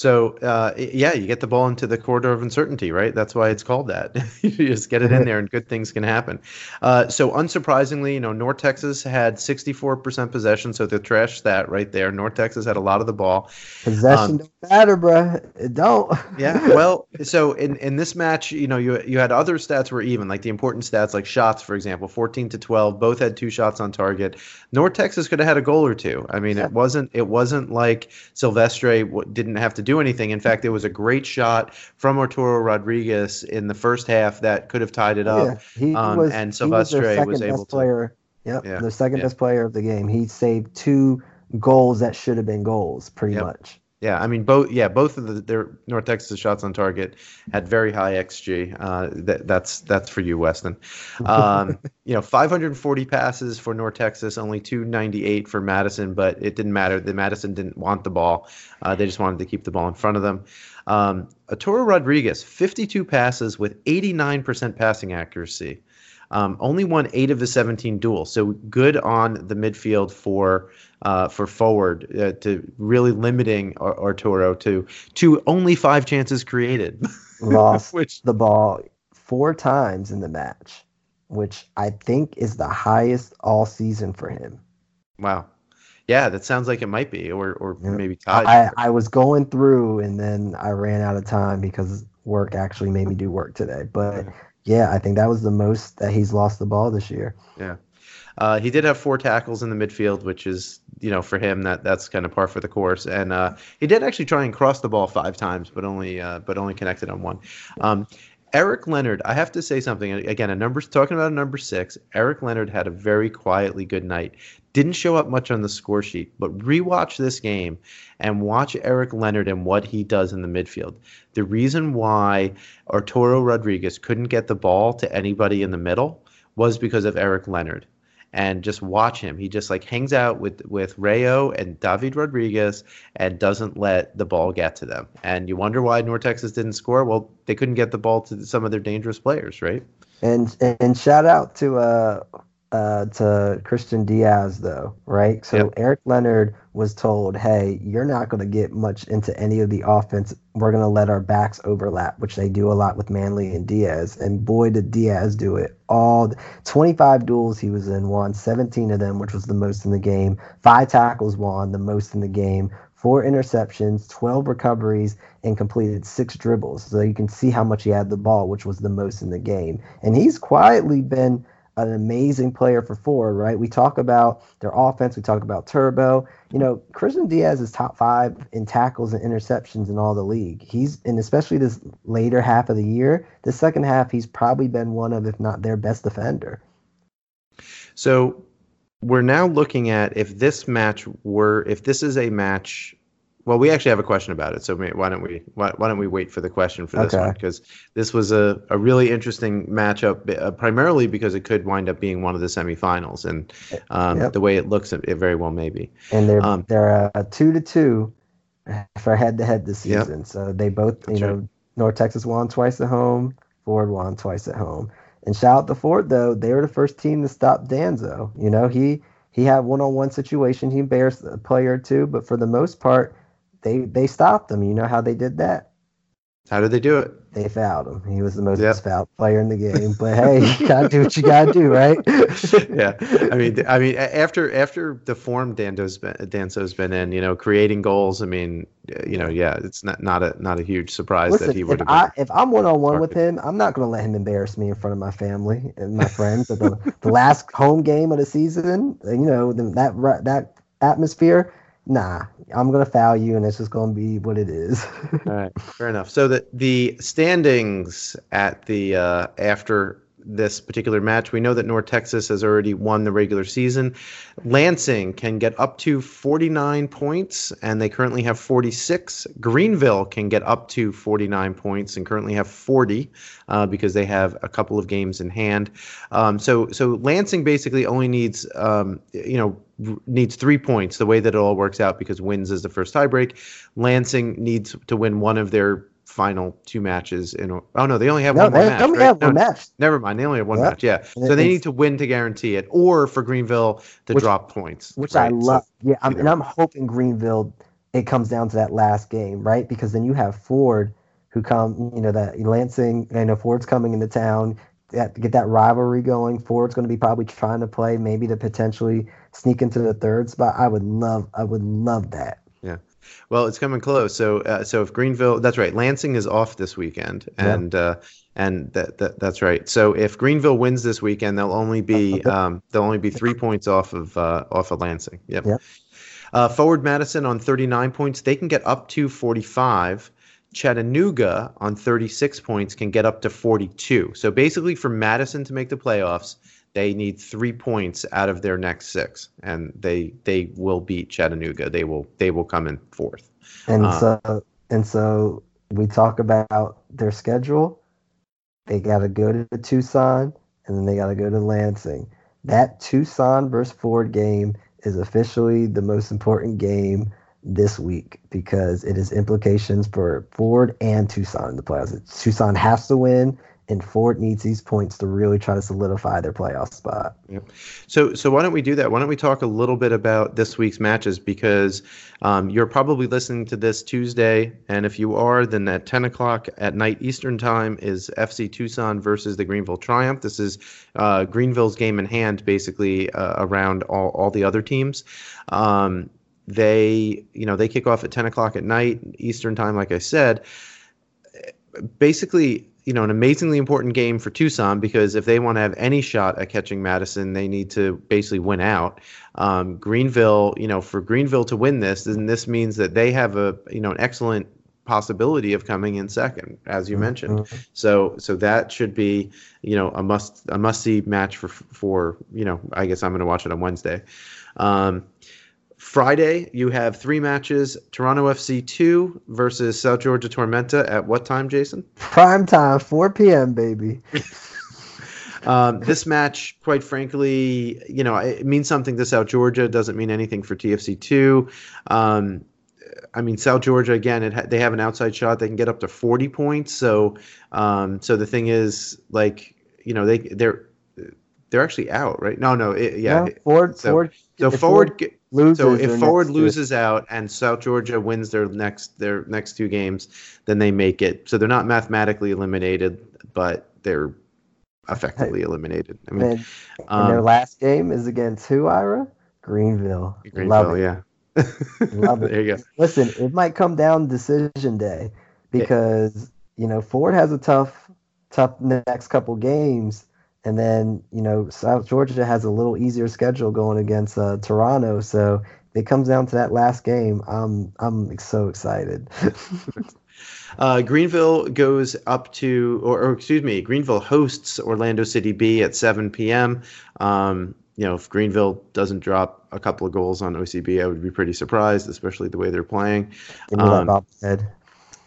So uh, yeah, you get the ball into the corridor of uncertainty, right? That's why it's called that. you just get it in there, and good things can happen. Uh, so unsurprisingly, you know, North Texas had 64% possession, so they trashed that right there. North Texas had a lot of the ball. Possession um, don't matter, bro. It don't. yeah. Well, so in in this match, you know, you you had other stats were even, like the important stats, like shots, for example, 14 to 12. Both had two shots on target. North Texas could have had a goal or two. I mean, it wasn't it wasn't like Silvestre didn't have to do anything. In fact, there was a great shot from Arturo Rodriguez in the first half that could have tied it up. Yeah, he um, was, and Silvestre was, was, able to. Player. Yep, yeah, the second yeah. best player of the game. He saved two goals that should have been goals, pretty yep. much. Yeah, I mean both. Yeah, both of the, their North Texas shots on target had very high xG. Uh, that, that's that's for you, Weston. Um, you know, 540 passes for North Texas, only 298 for Madison, but it didn't matter. The Madison didn't want the ball. Uh, they just wanted to keep the ball in front of them. Um, Arturo Rodriguez, 52 passes with 89% passing accuracy. Um, only won eight of the 17 duels, so good on the midfield for uh, for forward uh, to really limiting Arturo to to only five chances created. Lost which, the ball four times in the match, which I think is the highest all season for him. Wow. Yeah, that sounds like it might be, or or yeah. maybe tied. I, I was going through, and then I ran out of time because work actually made me do work today. But yeah, I think that was the most that he's lost the ball this year. Yeah. Uh, he did have four tackles in the midfield, which is, you know, for him that that's kind of par for the course. And uh, he did actually try and cross the ball five times, but only uh, but only connected on one. Um, Eric Leonard, I have to say something again. A number talking about a number six. Eric Leonard had a very quietly good night. Didn't show up much on the score sheet, but rewatch this game and watch Eric Leonard and what he does in the midfield. The reason why Arturo Rodriguez couldn't get the ball to anybody in the middle was because of Eric Leonard and just watch him. He just like hangs out with with Rayo and David Rodriguez and doesn't let the ball get to them. And you wonder why North Texas didn't score. Well, they couldn't get the ball to some of their dangerous players, right? And and shout out to uh uh, to Christian Diaz, though, right? So yep. Eric Leonard was told, hey, you're not going to get much into any of the offense. We're going to let our backs overlap, which they do a lot with Manley and Diaz. And boy, did Diaz do it. All 25 duels he was in, won 17 of them, which was the most in the game. Five tackles won, the most in the game. Four interceptions, 12 recoveries, and completed six dribbles. So you can see how much he had the ball, which was the most in the game. And he's quietly been an amazing player for Ford, right? We talk about their offense, we talk about Turbo. You know, Christian Diaz is top five in tackles and interceptions in all the league. He's and especially this later half of the year, the second half, he's probably been one of, if not their best defender. So we're now looking at if this match were if this is a match well, we actually have a question about it, so why don't we why, why don't we wait for the question for this okay. one because this was a, a really interesting matchup, uh, primarily because it could wind up being one of the semifinals, and um, yep. the way it looks, it, very well may be. And they're um, they're a two to two for head to head this season, yep. so they both That's you know right. North Texas won twice at home, Ford won twice at home, and shout out to Ford though they were the first team to stop Danzo. You know he he had one on one situation, he embarrassed a player or two, but for the most part they they stopped him. You know how they did that? How did they do it? They fouled him. He was the most yep. fouled player in the game. But hey, you gotta do what you gotta do, right? yeah, I mean, I mean, after after the form Dando's been, Danzo's been in, you know, creating goals. I mean, you know, yeah, it's not not a not a huge surprise Listen, that he would have. I, if I'm one on one with him, I'm not gonna let him embarrass me in front of my family and my friends at the, the last home game of the season. You know, that that atmosphere nah, I'm gonna foul you, and it's just gonna be what it is. All right, fair enough. So the the standings at the uh, after this particular match. We know that North Texas has already won the regular season. Lansing can get up to 49 points, and they currently have 46. Greenville can get up to 49 points and currently have 40 uh, because they have a couple of games in hand. Um, so, so Lansing basically only needs, um, you know, needs three points the way that it all works out because wins is the first tiebreak. Lansing needs to win one of their final two matches in. Oh no, they only have no, one more match. Only right? have no, one match. Never mind, they only have one yep. match. Yeah, so they need to win to guarantee it, or for Greenville to which, drop points. Which right? I love. So, yeah, I'm, and I'm hoping Greenville. It comes down to that last game, right? Because then you have Ford, who come, you know, that Lansing. I know Ford's coming into town. That, get that rivalry going. Ford's going to be probably trying to play, maybe to potentially sneak into the third spot. I would love, I would love that. Yeah. Well, it's coming close. So, uh, so if Greenville, that's right. Lansing is off this weekend, and yeah. uh, and that, that that's right. So if Greenville wins this weekend, they'll only be um, they'll only be three points off of uh, off of Lansing. Yep. yep. Uh, forward Madison on 39 points. They can get up to 45. Chattanooga on 36 points can get up to 42. So basically, for Madison to make the playoffs, They need three points out of their next six, and they they will beat Chattanooga. They will they will come in fourth. And uh, so and so we talk about their schedule. They got to go to Tucson, and then they got to go to Lansing. That Tucson versus Ford game is officially the most important game this week because it has implications for Ford and Tucson in the playoffs. Tucson has to win, and Ford needs these points to really try to solidify their playoff spot. Yep. So, so why don't we do that? Why don't we talk a little bit about this week's matches because um, you're probably listening to this Tuesday, and if you are, then at 10 o'clock at night Eastern time is FC Tucson versus the Greenville Triumph. This is uh, Greenville's game in hand, basically uh, around all all the other teams. Um, they, you know, they kick off at 10 o'clock at night Eastern time, like I said. Basically, you know, an amazingly important game for Tucson because if they want to have any shot at catching Madison, they need to basically win out. Um, Greenville, you know, for Greenville to win this, then this means that they have a, you know, an excellent possibility of coming in second, as you mentioned. Mm-hmm. So, so that should be, you know, a must a must see match for for you know. I guess I'm going to watch it on Wednesday. Um, Friday, you have three matches Toronto FC 2 versus South Georgia Tormenta at what time, Jason? Prime time, 4 p.m., baby. um, this match, quite frankly, you know, it means something to South Georgia. It doesn't mean anything for TFC 2. Um, I mean, South Georgia again. Ha- they have an outside shot. They can get up to forty points. So, um, so the thing is, like, you know, they they're they're actually out, right? No, no, it, yeah. No, Ford, so, forward, so Ford, Ford loses. So if Forward loses out and South Georgia wins their next their next two games, then they make it. So they're not mathematically eliminated, but they're effectively eliminated. I mean, and, um, and their last game is against who? Ira Greenville. Greenville, Love it. yeah. Love it. there you go. Listen, it might come down decision day because you know Ford has a tough, tough next couple games and then, you know, South Georgia has a little easier schedule going against uh, Toronto. So it comes down to that last game. I'm I'm so excited. uh, Greenville goes up to, or, or, excuse me, Greenville hosts Orlando City B at 7 p.m. Um, you know, if Greenville doesn't drop a couple of goals on OCB, I would be pretty surprised, especially the way they're playing. Um,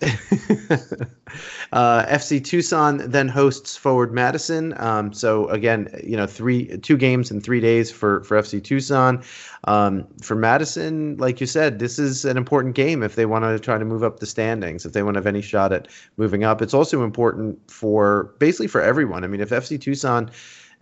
uh, FC Tucson then hosts Forward Madison. Um, so again, you know, three two games in three days for for FC Tucson. Um, for Madison, like you said, this is an important game if they want to try to move up the standings. If they want to have any shot at moving up, it's also important for basically for everyone. I mean, if FC Tucson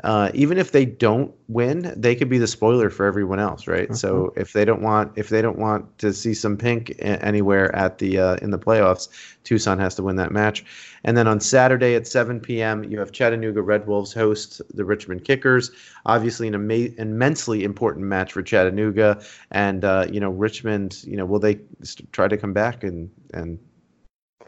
uh, even if they don't win, they could be the spoiler for everyone else, right? Mm-hmm. So if they don't want if they don't want to see some pink anywhere at the uh, in the playoffs, Tucson has to win that match. And then on Saturday at 7 p.m., you have Chattanooga Red Wolves host the Richmond Kickers. Obviously, an ama- immensely important match for Chattanooga, and uh, you know Richmond. You know, will they try to come back and and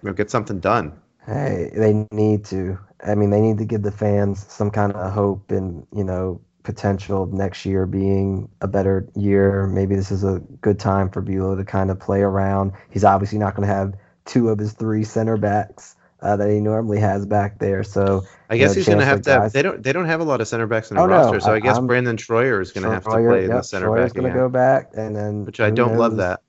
you know, get something done? Hey, they need to. I mean, they need to give the fans some kind of hope and, you know, potential of next year being a better year. Maybe this is a good time for Bulow to kind of play around. He's obviously not going to have two of his three center backs uh, that he normally has back there. So I guess know, he's going to have to. Have, they don't. They don't have a lot of center backs in the oh, roster. No, so I, I guess I'm, Brandon Troyer is going to have to play yep, in the center Troyer's back. going to go back, and then which I don't knows? love that.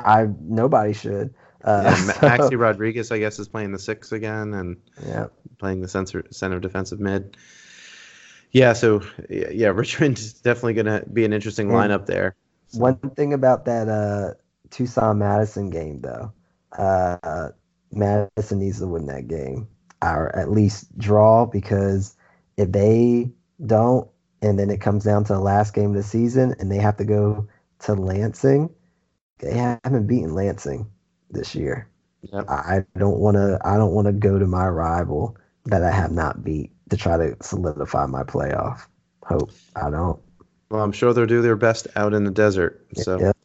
I nobody should. Uh, yeah, so, Maxi Rodriguez, I guess, is playing the six again and yeah. playing the center center defensive mid. Yeah, so yeah, Richmond is definitely going to be an interesting lineup there. So. One thing about that uh, Tucson Madison game, though, uh, Madison needs to win that game or at least draw because if they don't, and then it comes down to the last game of the season and they have to go to Lansing, they haven't beaten Lansing this year. Yep. I don't want to. I don't want to go to my rival that I have not beat to try to solidify my playoff hope. I don't. Well, I'm sure they'll do their best out in the desert. So. Yep.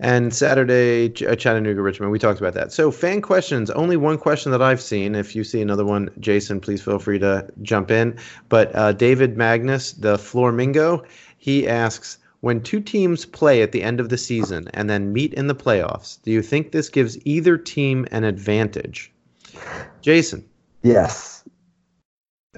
And Saturday, uh, Chattanooga, Richmond. We talked about that. So, fan questions. Only one question that I've seen. If you see another one, Jason, please feel free to jump in. But uh, David Magnus, the Flormingo, he asks when two teams play at the end of the season and then meet in the playoffs, do you think this gives either team an advantage? Jason. Yes.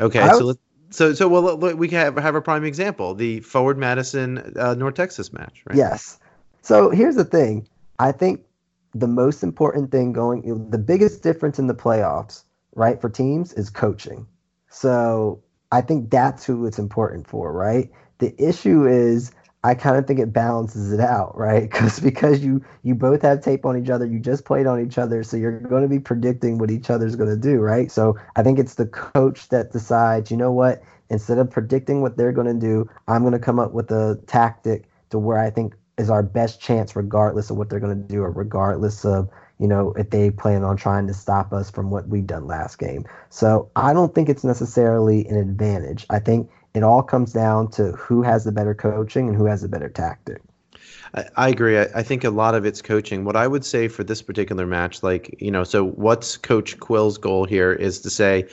Okay, so let's So, so well, we have have a prime example: the Forward Madison uh, North Texas match, right? Yes. So here's the thing: I think the most important thing going, the biggest difference in the playoffs, right, for teams is coaching. So I think that's who it's important for, right? The issue is I kind of think it balances it out, right? Because because you you both have tape on each other, you just played on each other, so you're going to be predicting what each other's going to do, right? So I think it's the coach that decides, you know what? Instead of predicting what they're going to do, I'm going to come up with a tactic to where I think is our best chance, regardless of what they're going to do or regardless of you know if they plan on trying to stop us from what we've done last game. So I don't think it's necessarily an advantage. I think it all comes down to who has the better coaching and who has the better tactic. I, agree. I, think a lot of it's coaching. What I would say for this particular match, like, you know, so what's Coach Quill's goal here is to say,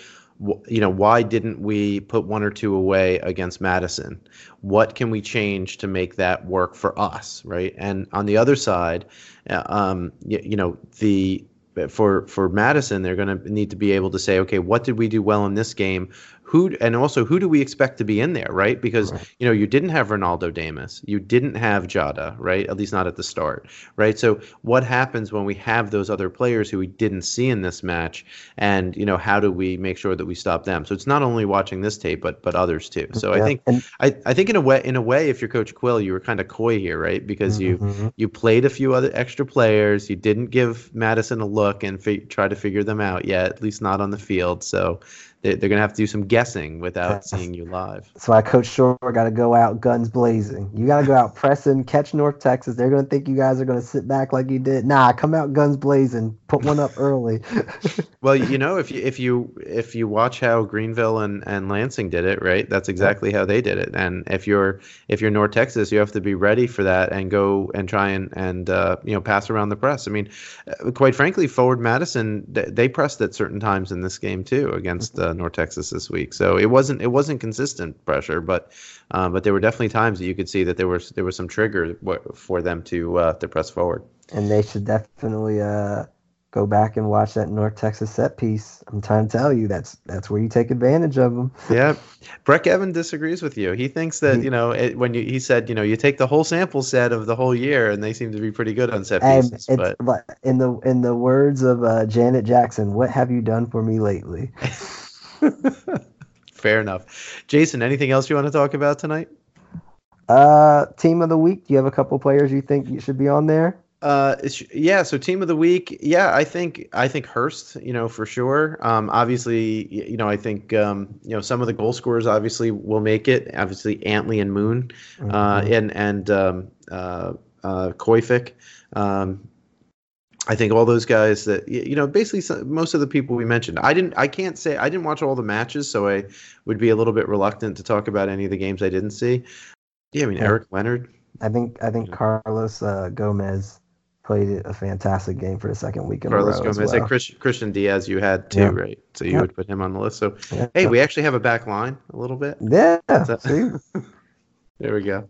you know, why didn't we put one or two away against Madison? What can we change to make that work for us, right? And on the other side, uh, um, you know, the for for Madison, they're going to need to be able to say, okay, what did we do well in this game? Who and also who do we expect to be in there, right? Because right. you know you didn't have Ronaldo Damus, you didn't have Jada, right? At least not at the start, right? So what happens when we have those other players who we didn't see in this match, and you know how do we make sure that we stop them? So it's not only watching this tape, but but others too. So yeah. I think and, I, I think in a way in a way if you're Coach Quill, you were kind of coy here, right? Because mm-hmm. you you played a few other extra players, you didn't give Madison a look and fi- try to figure them out yet, at least not on the field. So they're, going to have to do some guessing without seeing you live. That's why Coach Shore got to go out guns blazing. You got to go out pressing, catch North Texas. They're going to think you guys are going to sit back like you did. Nah, come out guns blazing. Put one up early. well, you know, if you if you if you watch how Greenville and, and Lansing did it, right? That's exactly how they did it. And if you're if you're North Texas, you have to be ready for that and go and try and and uh, you know pass around the press. I mean, uh, quite frankly, Forward Madison they pressed at certain times in this game too against. Uh, North Texas this week. So it wasn't it wasn't consistent pressure, but uh, but there were definitely times that you could see that there was there was some trigger for them to uh, to press forward. And they should definitely uh, go back and watch that North Texas set piece. I'm trying to tell you that's that's where you take advantage of them. Yeah, Breck Evan disagrees with you. He thinks that he, you know it, when you he said you know you take the whole sample set of the whole year and they seem to be pretty good on set pieces. but in the in the words of uh, Janet Jackson, what have you done for me lately? Fair enough. Jason, anything else you want to talk about tonight? Uh, team of the week. Do you have a couple players you think you should be on there? Uh, yeah. So team of the week. Yeah, I think I think Hurst. You know for sure. Um, obviously, you know I think um, you know some of the goal scorers obviously will make it. Obviously, Antley and Moon, uh, mm-hmm. uh, and and um, uh, uh, Koifik. Um, I think all those guys that you know, basically most of the people we mentioned. I didn't, I can't say I didn't watch all the matches, so I would be a little bit reluctant to talk about any of the games I didn't see. Yeah, I mean yeah. Eric Leonard. I think I think Carlos uh, Gomez played a fantastic game for the second week in Carlos a row. Gomez, well. and Chris, Christian Diaz, you had too, yeah. right? So you yeah. would put him on the list. So hey, we actually have a back line a little bit. Yeah. There we go.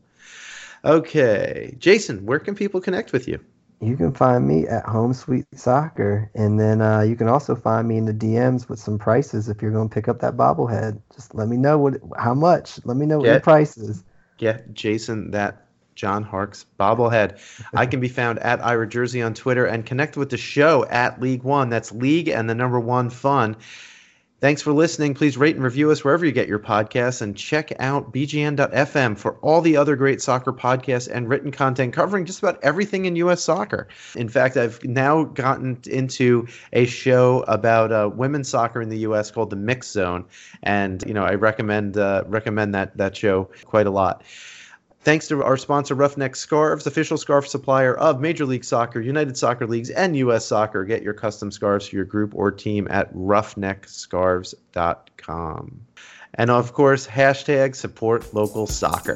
Okay, Jason, where can people connect with you? You can find me at Home Sweet Soccer, and then uh, you can also find me in the DMs with some prices if you're going to pick up that bobblehead. Just let me know what, how much. Let me know what get, your price is. Get Jason that John Harkes bobblehead. I can be found at Ira Jersey on Twitter and connect with the show at League One. That's League and the number one fun. Thanks for listening. Please rate and review us wherever you get your podcasts and check out bgn.fm for all the other great soccer podcasts and written content covering just about everything in U.S. soccer. In fact, I've now gotten into a show about uh, women's soccer in the U.S. called The Mix Zone, and you know I recommend uh, recommend that that show quite a lot. Thanks to our sponsor, Roughneck Scarves, official scarf supplier of Major League Soccer, United Soccer Leagues, and U.S. Soccer. Get your custom scarves for your group or team at roughneckscarves.com. And of course, hashtag support local soccer.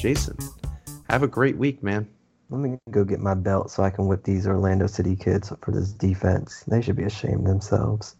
Jason, have a great week, man. Let me go get my belt so I can whip these Orlando City kids for this defense. They should be ashamed themselves.